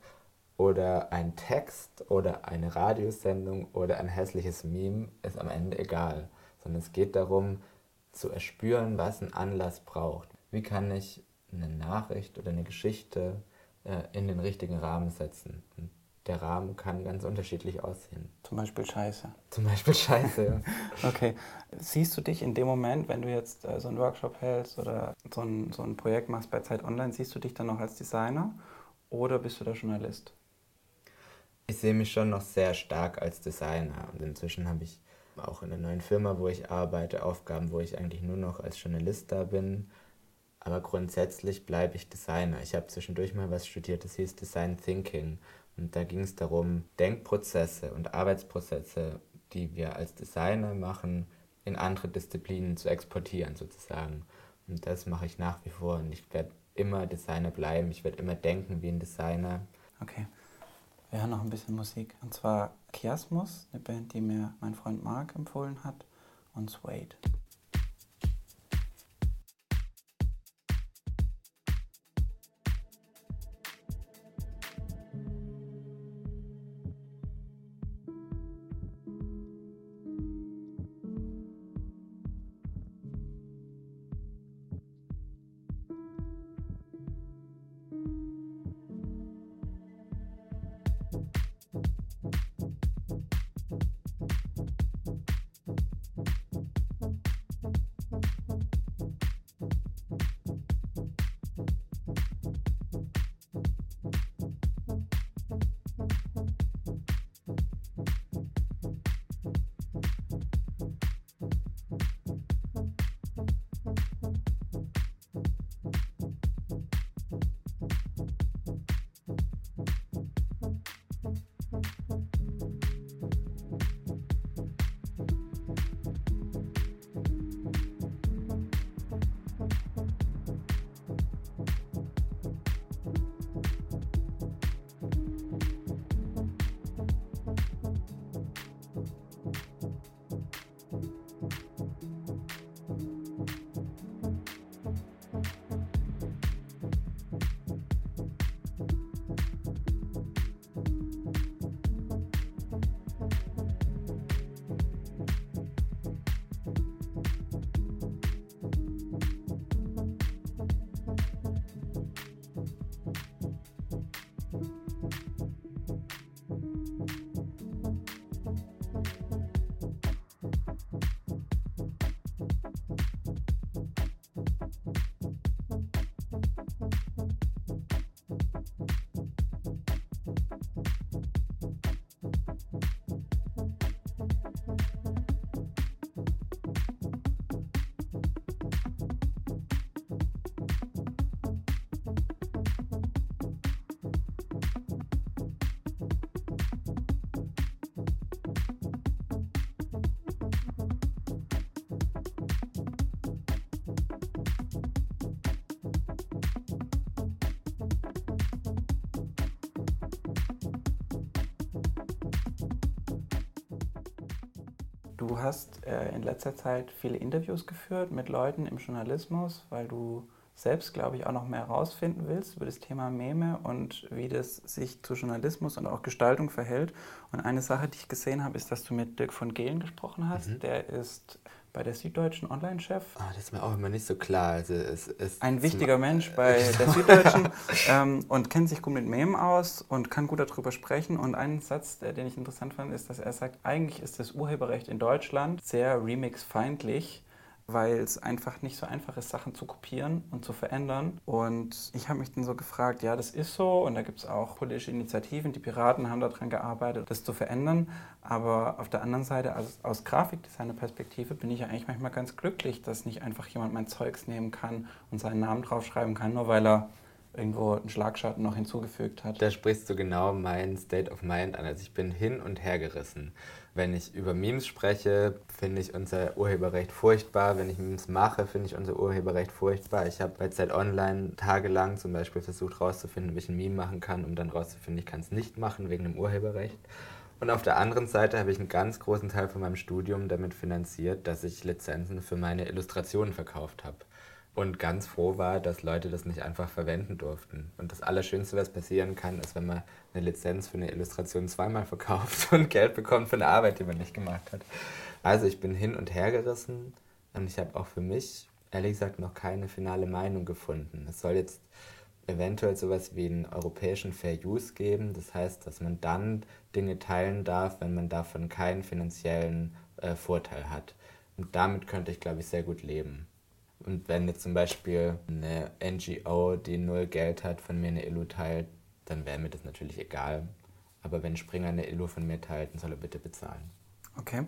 oder ein Text oder eine Radiosendung oder ein hässliches Meme, ist am Ende egal. Sondern es geht darum, zu erspüren, was ein Anlass braucht. Wie kann ich eine Nachricht oder eine Geschichte äh, in den richtigen Rahmen setzen. Und der Rahmen kann ganz unterschiedlich aussehen. Zum Beispiel Scheiße. Zum Beispiel Scheiße, ja. okay. Siehst du dich in dem Moment, wenn du jetzt äh, so einen Workshop hältst oder so ein, so ein Projekt machst bei Zeit Online, siehst du dich dann noch als Designer oder bist du da Journalist? Ich sehe mich schon noch sehr stark als Designer und inzwischen habe ich auch in der neuen Firma, wo ich arbeite, Aufgaben, wo ich eigentlich nur noch als Journalist da bin aber grundsätzlich bleibe ich Designer. Ich habe zwischendurch mal was studiert, das hieß Design Thinking. Und da ging es darum, Denkprozesse und Arbeitsprozesse, die wir als Designer machen, in andere Disziplinen zu exportieren sozusagen. Und das mache ich nach wie vor. Und ich werde immer Designer bleiben. Ich werde immer denken wie ein Designer. Okay. Wir hören noch ein bisschen Musik. Und zwar Chiasmus, eine Band, die mir mein Freund Mark empfohlen hat, und Suede. Du hast äh, in letzter Zeit viele Interviews geführt mit Leuten im Journalismus, weil du selbst, glaube ich, auch noch mehr herausfinden willst über das Thema Meme und wie das sich zu Journalismus und auch Gestaltung verhält. Und eine Sache, die ich gesehen habe, ist, dass du mit Dirk von Gehlen gesprochen hast. Mhm. Der ist bei der Süddeutschen Online-Chef. Ah, das ist mir auch immer nicht so klar. Also es ist ein wichtiger Mensch bei der Süddeutschen ähm, und kennt sich gut mit Mem aus und kann gut darüber sprechen. Und ein Satz, den ich interessant fand, ist, dass er sagt, eigentlich ist das Urheberrecht in Deutschland sehr remix-feindlich weil es einfach nicht so einfach ist, Sachen zu kopieren und zu verändern. Und ich habe mich dann so gefragt, ja, das ist so und da gibt es auch politische Initiativen, die Piraten haben daran gearbeitet, das zu verändern. Aber auf der anderen Seite, also aus Grafikdesigner-Perspektive, bin ich ja eigentlich manchmal ganz glücklich, dass nicht einfach jemand mein Zeugs nehmen kann und seinen Namen draufschreiben kann, nur weil er irgendwo einen Schlagschatten noch hinzugefügt hat. Da sprichst du genau mein State of Mind an. Also ich bin hin und her gerissen. Wenn ich über Memes spreche, finde ich unser Urheberrecht furchtbar. Wenn ich Memes mache, finde ich unser Urheberrecht furchtbar. Ich habe bei Zeit Online tagelang zum Beispiel versucht herauszufinden, wie ich ein Meme machen kann, um dann herauszufinden, ich kann es nicht machen wegen dem Urheberrecht. Und auf der anderen Seite habe ich einen ganz großen Teil von meinem Studium damit finanziert, dass ich Lizenzen für meine Illustrationen verkauft habe und ganz froh war, dass Leute das nicht einfach verwenden durften. Und das Allerschönste, was passieren kann, ist, wenn man eine Lizenz für eine Illustration zweimal verkauft und Geld bekommt für eine Arbeit, die man nicht gemacht hat. Also ich bin hin und her gerissen und ich habe auch für mich, ehrlich gesagt, noch keine finale Meinung gefunden. Es soll jetzt eventuell sowas wie einen europäischen Fair Use geben. Das heißt, dass man dann Dinge teilen darf, wenn man davon keinen finanziellen äh, Vorteil hat. Und damit könnte ich, glaube ich, sehr gut leben. Und wenn jetzt zum Beispiel eine NGO, die null Geld hat, von mir eine Illu teilt, dann wäre mir das natürlich egal. Aber wenn Springer eine Illu von mir teilt, dann soll er bitte bezahlen. Okay.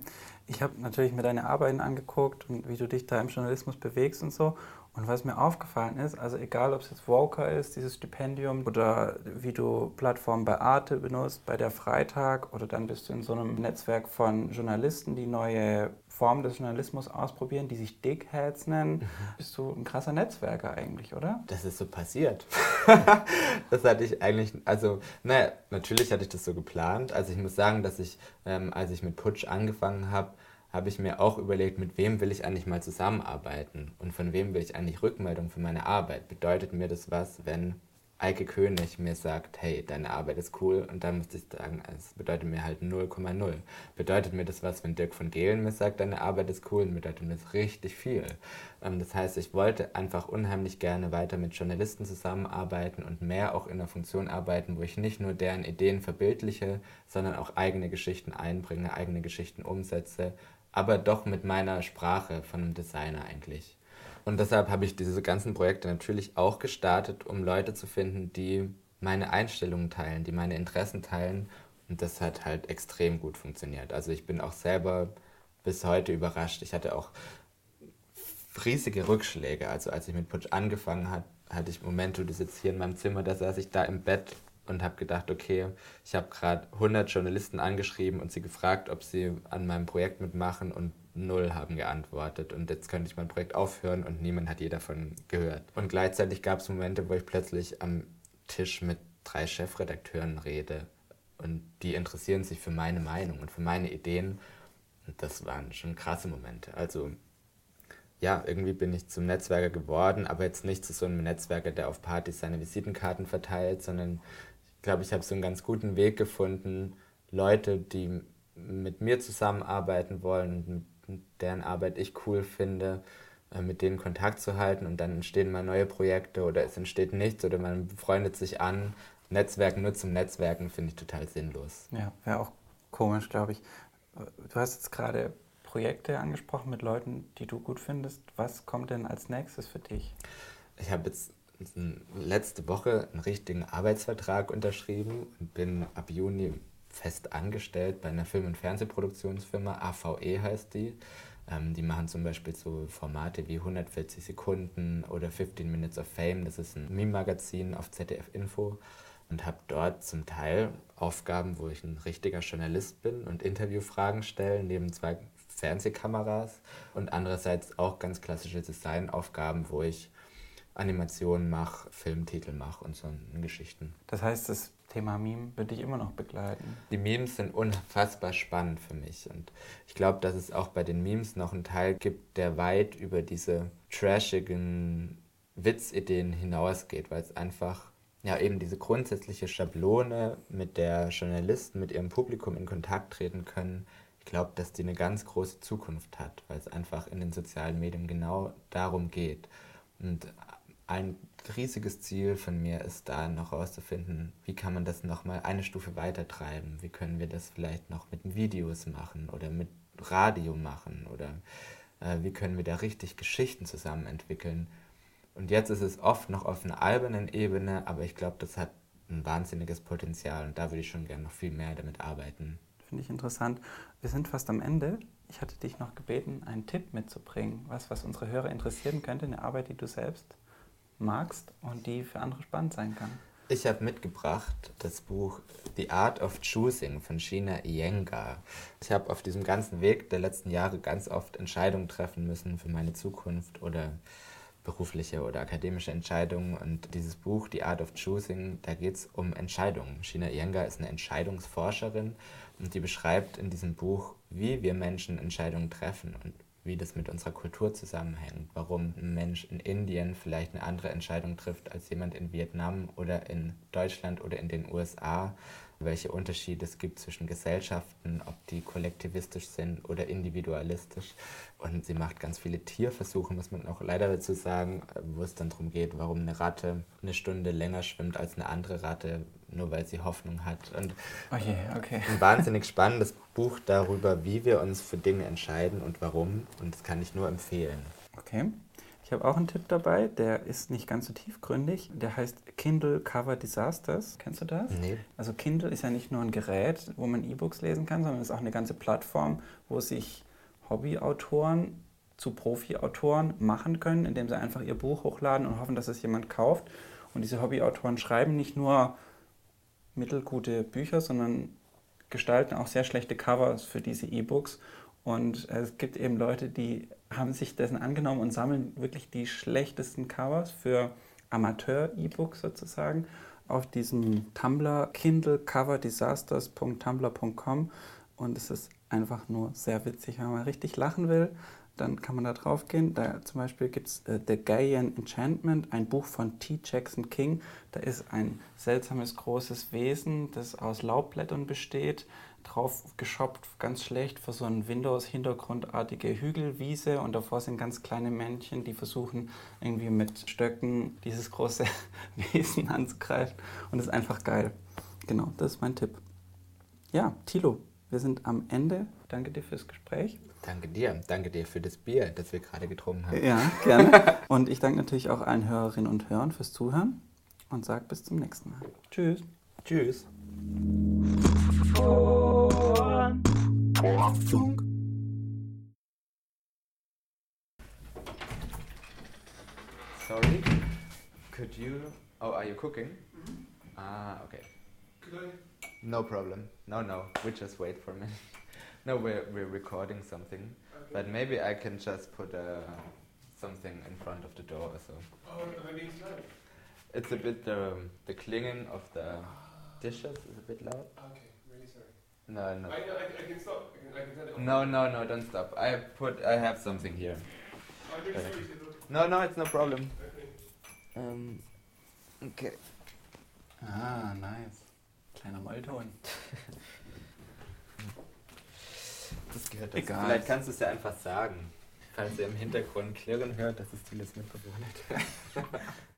Ich habe natürlich mir deine Arbeiten angeguckt und wie du dich da im Journalismus bewegst und so. Und was mir aufgefallen ist, also egal ob es jetzt Voker ist, dieses Stipendium, oder wie du Plattformen bei Arte benutzt, bei der Freitag, oder dann bist du in so einem Netzwerk von Journalisten, die neue Formen des Journalismus ausprobieren, die sich Dickheads nennen, mhm. bist du ein krasser Netzwerker eigentlich, oder? Das ist so passiert. das hatte ich eigentlich, also, naja, natürlich hatte ich das so geplant. Also ich muss sagen, dass ich, ähm, als ich mit Putsch angefangen habe, habe ich mir auch überlegt, mit wem will ich eigentlich mal zusammenarbeiten und von wem will ich eigentlich Rückmeldung für meine Arbeit. Bedeutet mir das was, wenn Eike König mir sagt, hey, deine Arbeit ist cool und dann müsste ich sagen, es bedeutet mir halt 0,0. Bedeutet mir das was, wenn Dirk von Gehlen mir sagt, deine Arbeit ist cool, bedeutet mir das richtig viel. Ähm, das heißt, ich wollte einfach unheimlich gerne weiter mit Journalisten zusammenarbeiten und mehr auch in einer Funktion arbeiten, wo ich nicht nur deren Ideen verbildliche, sondern auch eigene Geschichten einbringe, eigene Geschichten umsetze aber doch mit meiner Sprache von einem Designer eigentlich. Und deshalb habe ich diese ganzen Projekte natürlich auch gestartet, um Leute zu finden, die meine Einstellungen teilen, die meine Interessen teilen. Und das hat halt extrem gut funktioniert. Also ich bin auch selber bis heute überrascht. Ich hatte auch riesige Rückschläge. Also als ich mit Putsch angefangen hat, hatte ich Momente, du sitzt hier in meinem Zimmer, da saß ich da im Bett und habe gedacht, okay, ich habe gerade 100 Journalisten angeschrieben und sie gefragt, ob sie an meinem Projekt mitmachen und null haben geantwortet. Und jetzt könnte ich mein Projekt aufhören und niemand hat je davon gehört. Und gleichzeitig gab es Momente, wo ich plötzlich am Tisch mit drei Chefredakteuren rede und die interessieren sich für meine Meinung und für meine Ideen. Und das waren schon krasse Momente. Also ja, irgendwie bin ich zum Netzwerker geworden, aber jetzt nicht zu so einem Netzwerker, der auf Partys seine Visitenkarten verteilt, sondern glaube, ich habe so einen ganz guten Weg gefunden, Leute, die mit mir zusammenarbeiten wollen und deren Arbeit ich cool finde, äh, mit denen Kontakt zu halten und dann entstehen mal neue Projekte oder es entsteht nichts oder man befreundet sich an. Netzwerken nur zum Netzwerken finde ich total sinnlos. Ja, wäre auch komisch, glaube ich. Du hast jetzt gerade Projekte angesprochen mit Leuten, die du gut findest. Was kommt denn als nächstes für dich? Ich habe jetzt letzte Woche einen richtigen Arbeitsvertrag unterschrieben und bin ab Juni fest angestellt bei einer Film- und Fernsehproduktionsfirma, AVE heißt die. Ähm, die machen zum Beispiel so Formate wie 140 Sekunden oder 15 Minutes of Fame. Das ist ein Meme-Magazin auf ZDF Info und habe dort zum Teil Aufgaben, wo ich ein richtiger Journalist bin und Interviewfragen stelle, neben zwei Fernsehkameras und andererseits auch ganz klassische Designaufgaben, wo ich Animationen mache, Filmtitel mache und so Geschichten. Das heißt, das Thema Meme wird dich immer noch begleiten? Die Memes sind unfassbar spannend für mich und ich glaube, dass es auch bei den Memes noch einen Teil gibt, der weit über diese trashigen Witzideen hinausgeht, weil es einfach ja eben diese grundsätzliche Schablone, mit der Journalisten mit ihrem Publikum in Kontakt treten können, ich glaube, dass die eine ganz große Zukunft hat, weil es einfach in den sozialen Medien genau darum geht. Und ein riesiges Ziel von mir ist da noch herauszufinden, wie kann man das nochmal eine Stufe weiter treiben? Wie können wir das vielleicht noch mit Videos machen oder mit Radio machen oder äh, wie können wir da richtig Geschichten zusammen entwickeln? Und jetzt ist es oft noch auf einer albernen Ebene, aber ich glaube, das hat ein wahnsinniges Potenzial und da würde ich schon gerne noch viel mehr damit arbeiten. Finde ich interessant. Wir sind fast am Ende. Ich hatte dich noch gebeten, einen Tipp mitzubringen, was, was unsere Hörer interessieren könnte, eine Arbeit, die du selbst magst und die für andere spannend sein kann. Ich habe mitgebracht das Buch The Art of Choosing von Sheena Iyengar. Ich habe auf diesem ganzen Weg der letzten Jahre ganz oft Entscheidungen treffen müssen für meine Zukunft oder berufliche oder akademische Entscheidungen. Und dieses Buch, The Art of Choosing, da geht es um Entscheidungen. Sheena Iyengar ist eine Entscheidungsforscherin und die beschreibt in diesem Buch, wie wir Menschen Entscheidungen treffen und wie das mit unserer Kultur zusammenhängt, warum ein Mensch in Indien vielleicht eine andere Entscheidung trifft als jemand in Vietnam oder in Deutschland oder in den USA, welche Unterschiede es gibt zwischen Gesellschaften, ob die kollektivistisch sind oder individualistisch. Und sie macht ganz viele Tierversuche, muss man auch leider dazu sagen, wo es dann darum geht, warum eine Ratte eine Stunde länger schwimmt als eine andere Ratte, nur weil sie Hoffnung hat. Und Oh je, okay. ein wahnsinnig spannendes Buch darüber, wie wir uns für Dinge entscheiden und warum. Und das kann ich nur empfehlen. Okay. Ich habe auch einen Tipp dabei, der ist nicht ganz so tiefgründig. Der heißt Kindle Cover Disasters. Kennst du das? Nee. Also Kindle ist ja nicht nur ein Gerät, wo man E-Books lesen kann, sondern es ist auch eine ganze Plattform, wo sich Hobbyautoren zu Profi-Autoren machen können, indem sie einfach ihr Buch hochladen und hoffen, dass es jemand kauft. Und diese Hobbyautoren schreiben nicht nur mittelgute Bücher, sondern gestalten auch sehr schlechte Covers für diese E-Books. Und es gibt eben Leute, die haben sich dessen angenommen und sammeln wirklich die schlechtesten Covers für Amateur-E-Books sozusagen auf diesem Tumblr kindlecover-disasters.tumblr.com und es ist einfach nur sehr witzig. Wenn man richtig lachen will, dann kann man da drauf gehen. Da zum Beispiel gibt es äh, The Gaian Enchantment, ein Buch von T. Jackson King. Da ist ein seltsames großes Wesen, das aus Laubblättern besteht, drauf geschoppt, ganz schlecht für so eine Windows-Hintergrundartige Hügelwiese und davor sind ganz kleine Männchen, die versuchen irgendwie mit Stöcken dieses große Wesen anzugreifen und das ist einfach geil. Genau, das ist mein Tipp. Ja, Tilo, wir sind am Ende. Danke dir fürs Gespräch. Danke dir. Danke dir für das Bier, das wir gerade getrunken haben. Ja, gerne. Und ich danke natürlich auch allen Hörerinnen und Hörern fürs Zuhören und sage bis zum nächsten Mal. Tschüss. Tschüss. Sorry, could you? Oh, are you cooking? Ah, okay. No problem. No, no. We just wait for a minute. No, we're we're recording something, but maybe I can just put uh, something in front of the door. So Oh, am I being slow? it's a bit um, the clinging of the dishes is a bit loud. Okay, really sorry. No, no. I, I, I can stop. I can, I can turn it off. No, no, no, don't stop. I put, I have something here. I'm really sorry, No, no, it's no problem. Okay. Um, okay. Ah, nice. Kleiner Mollton. Das gehört dazu. Egal. Vielleicht kannst du es ja einfach sagen. Falls ihr im Hintergrund klirren hört, dass es Tiles Mitbewohner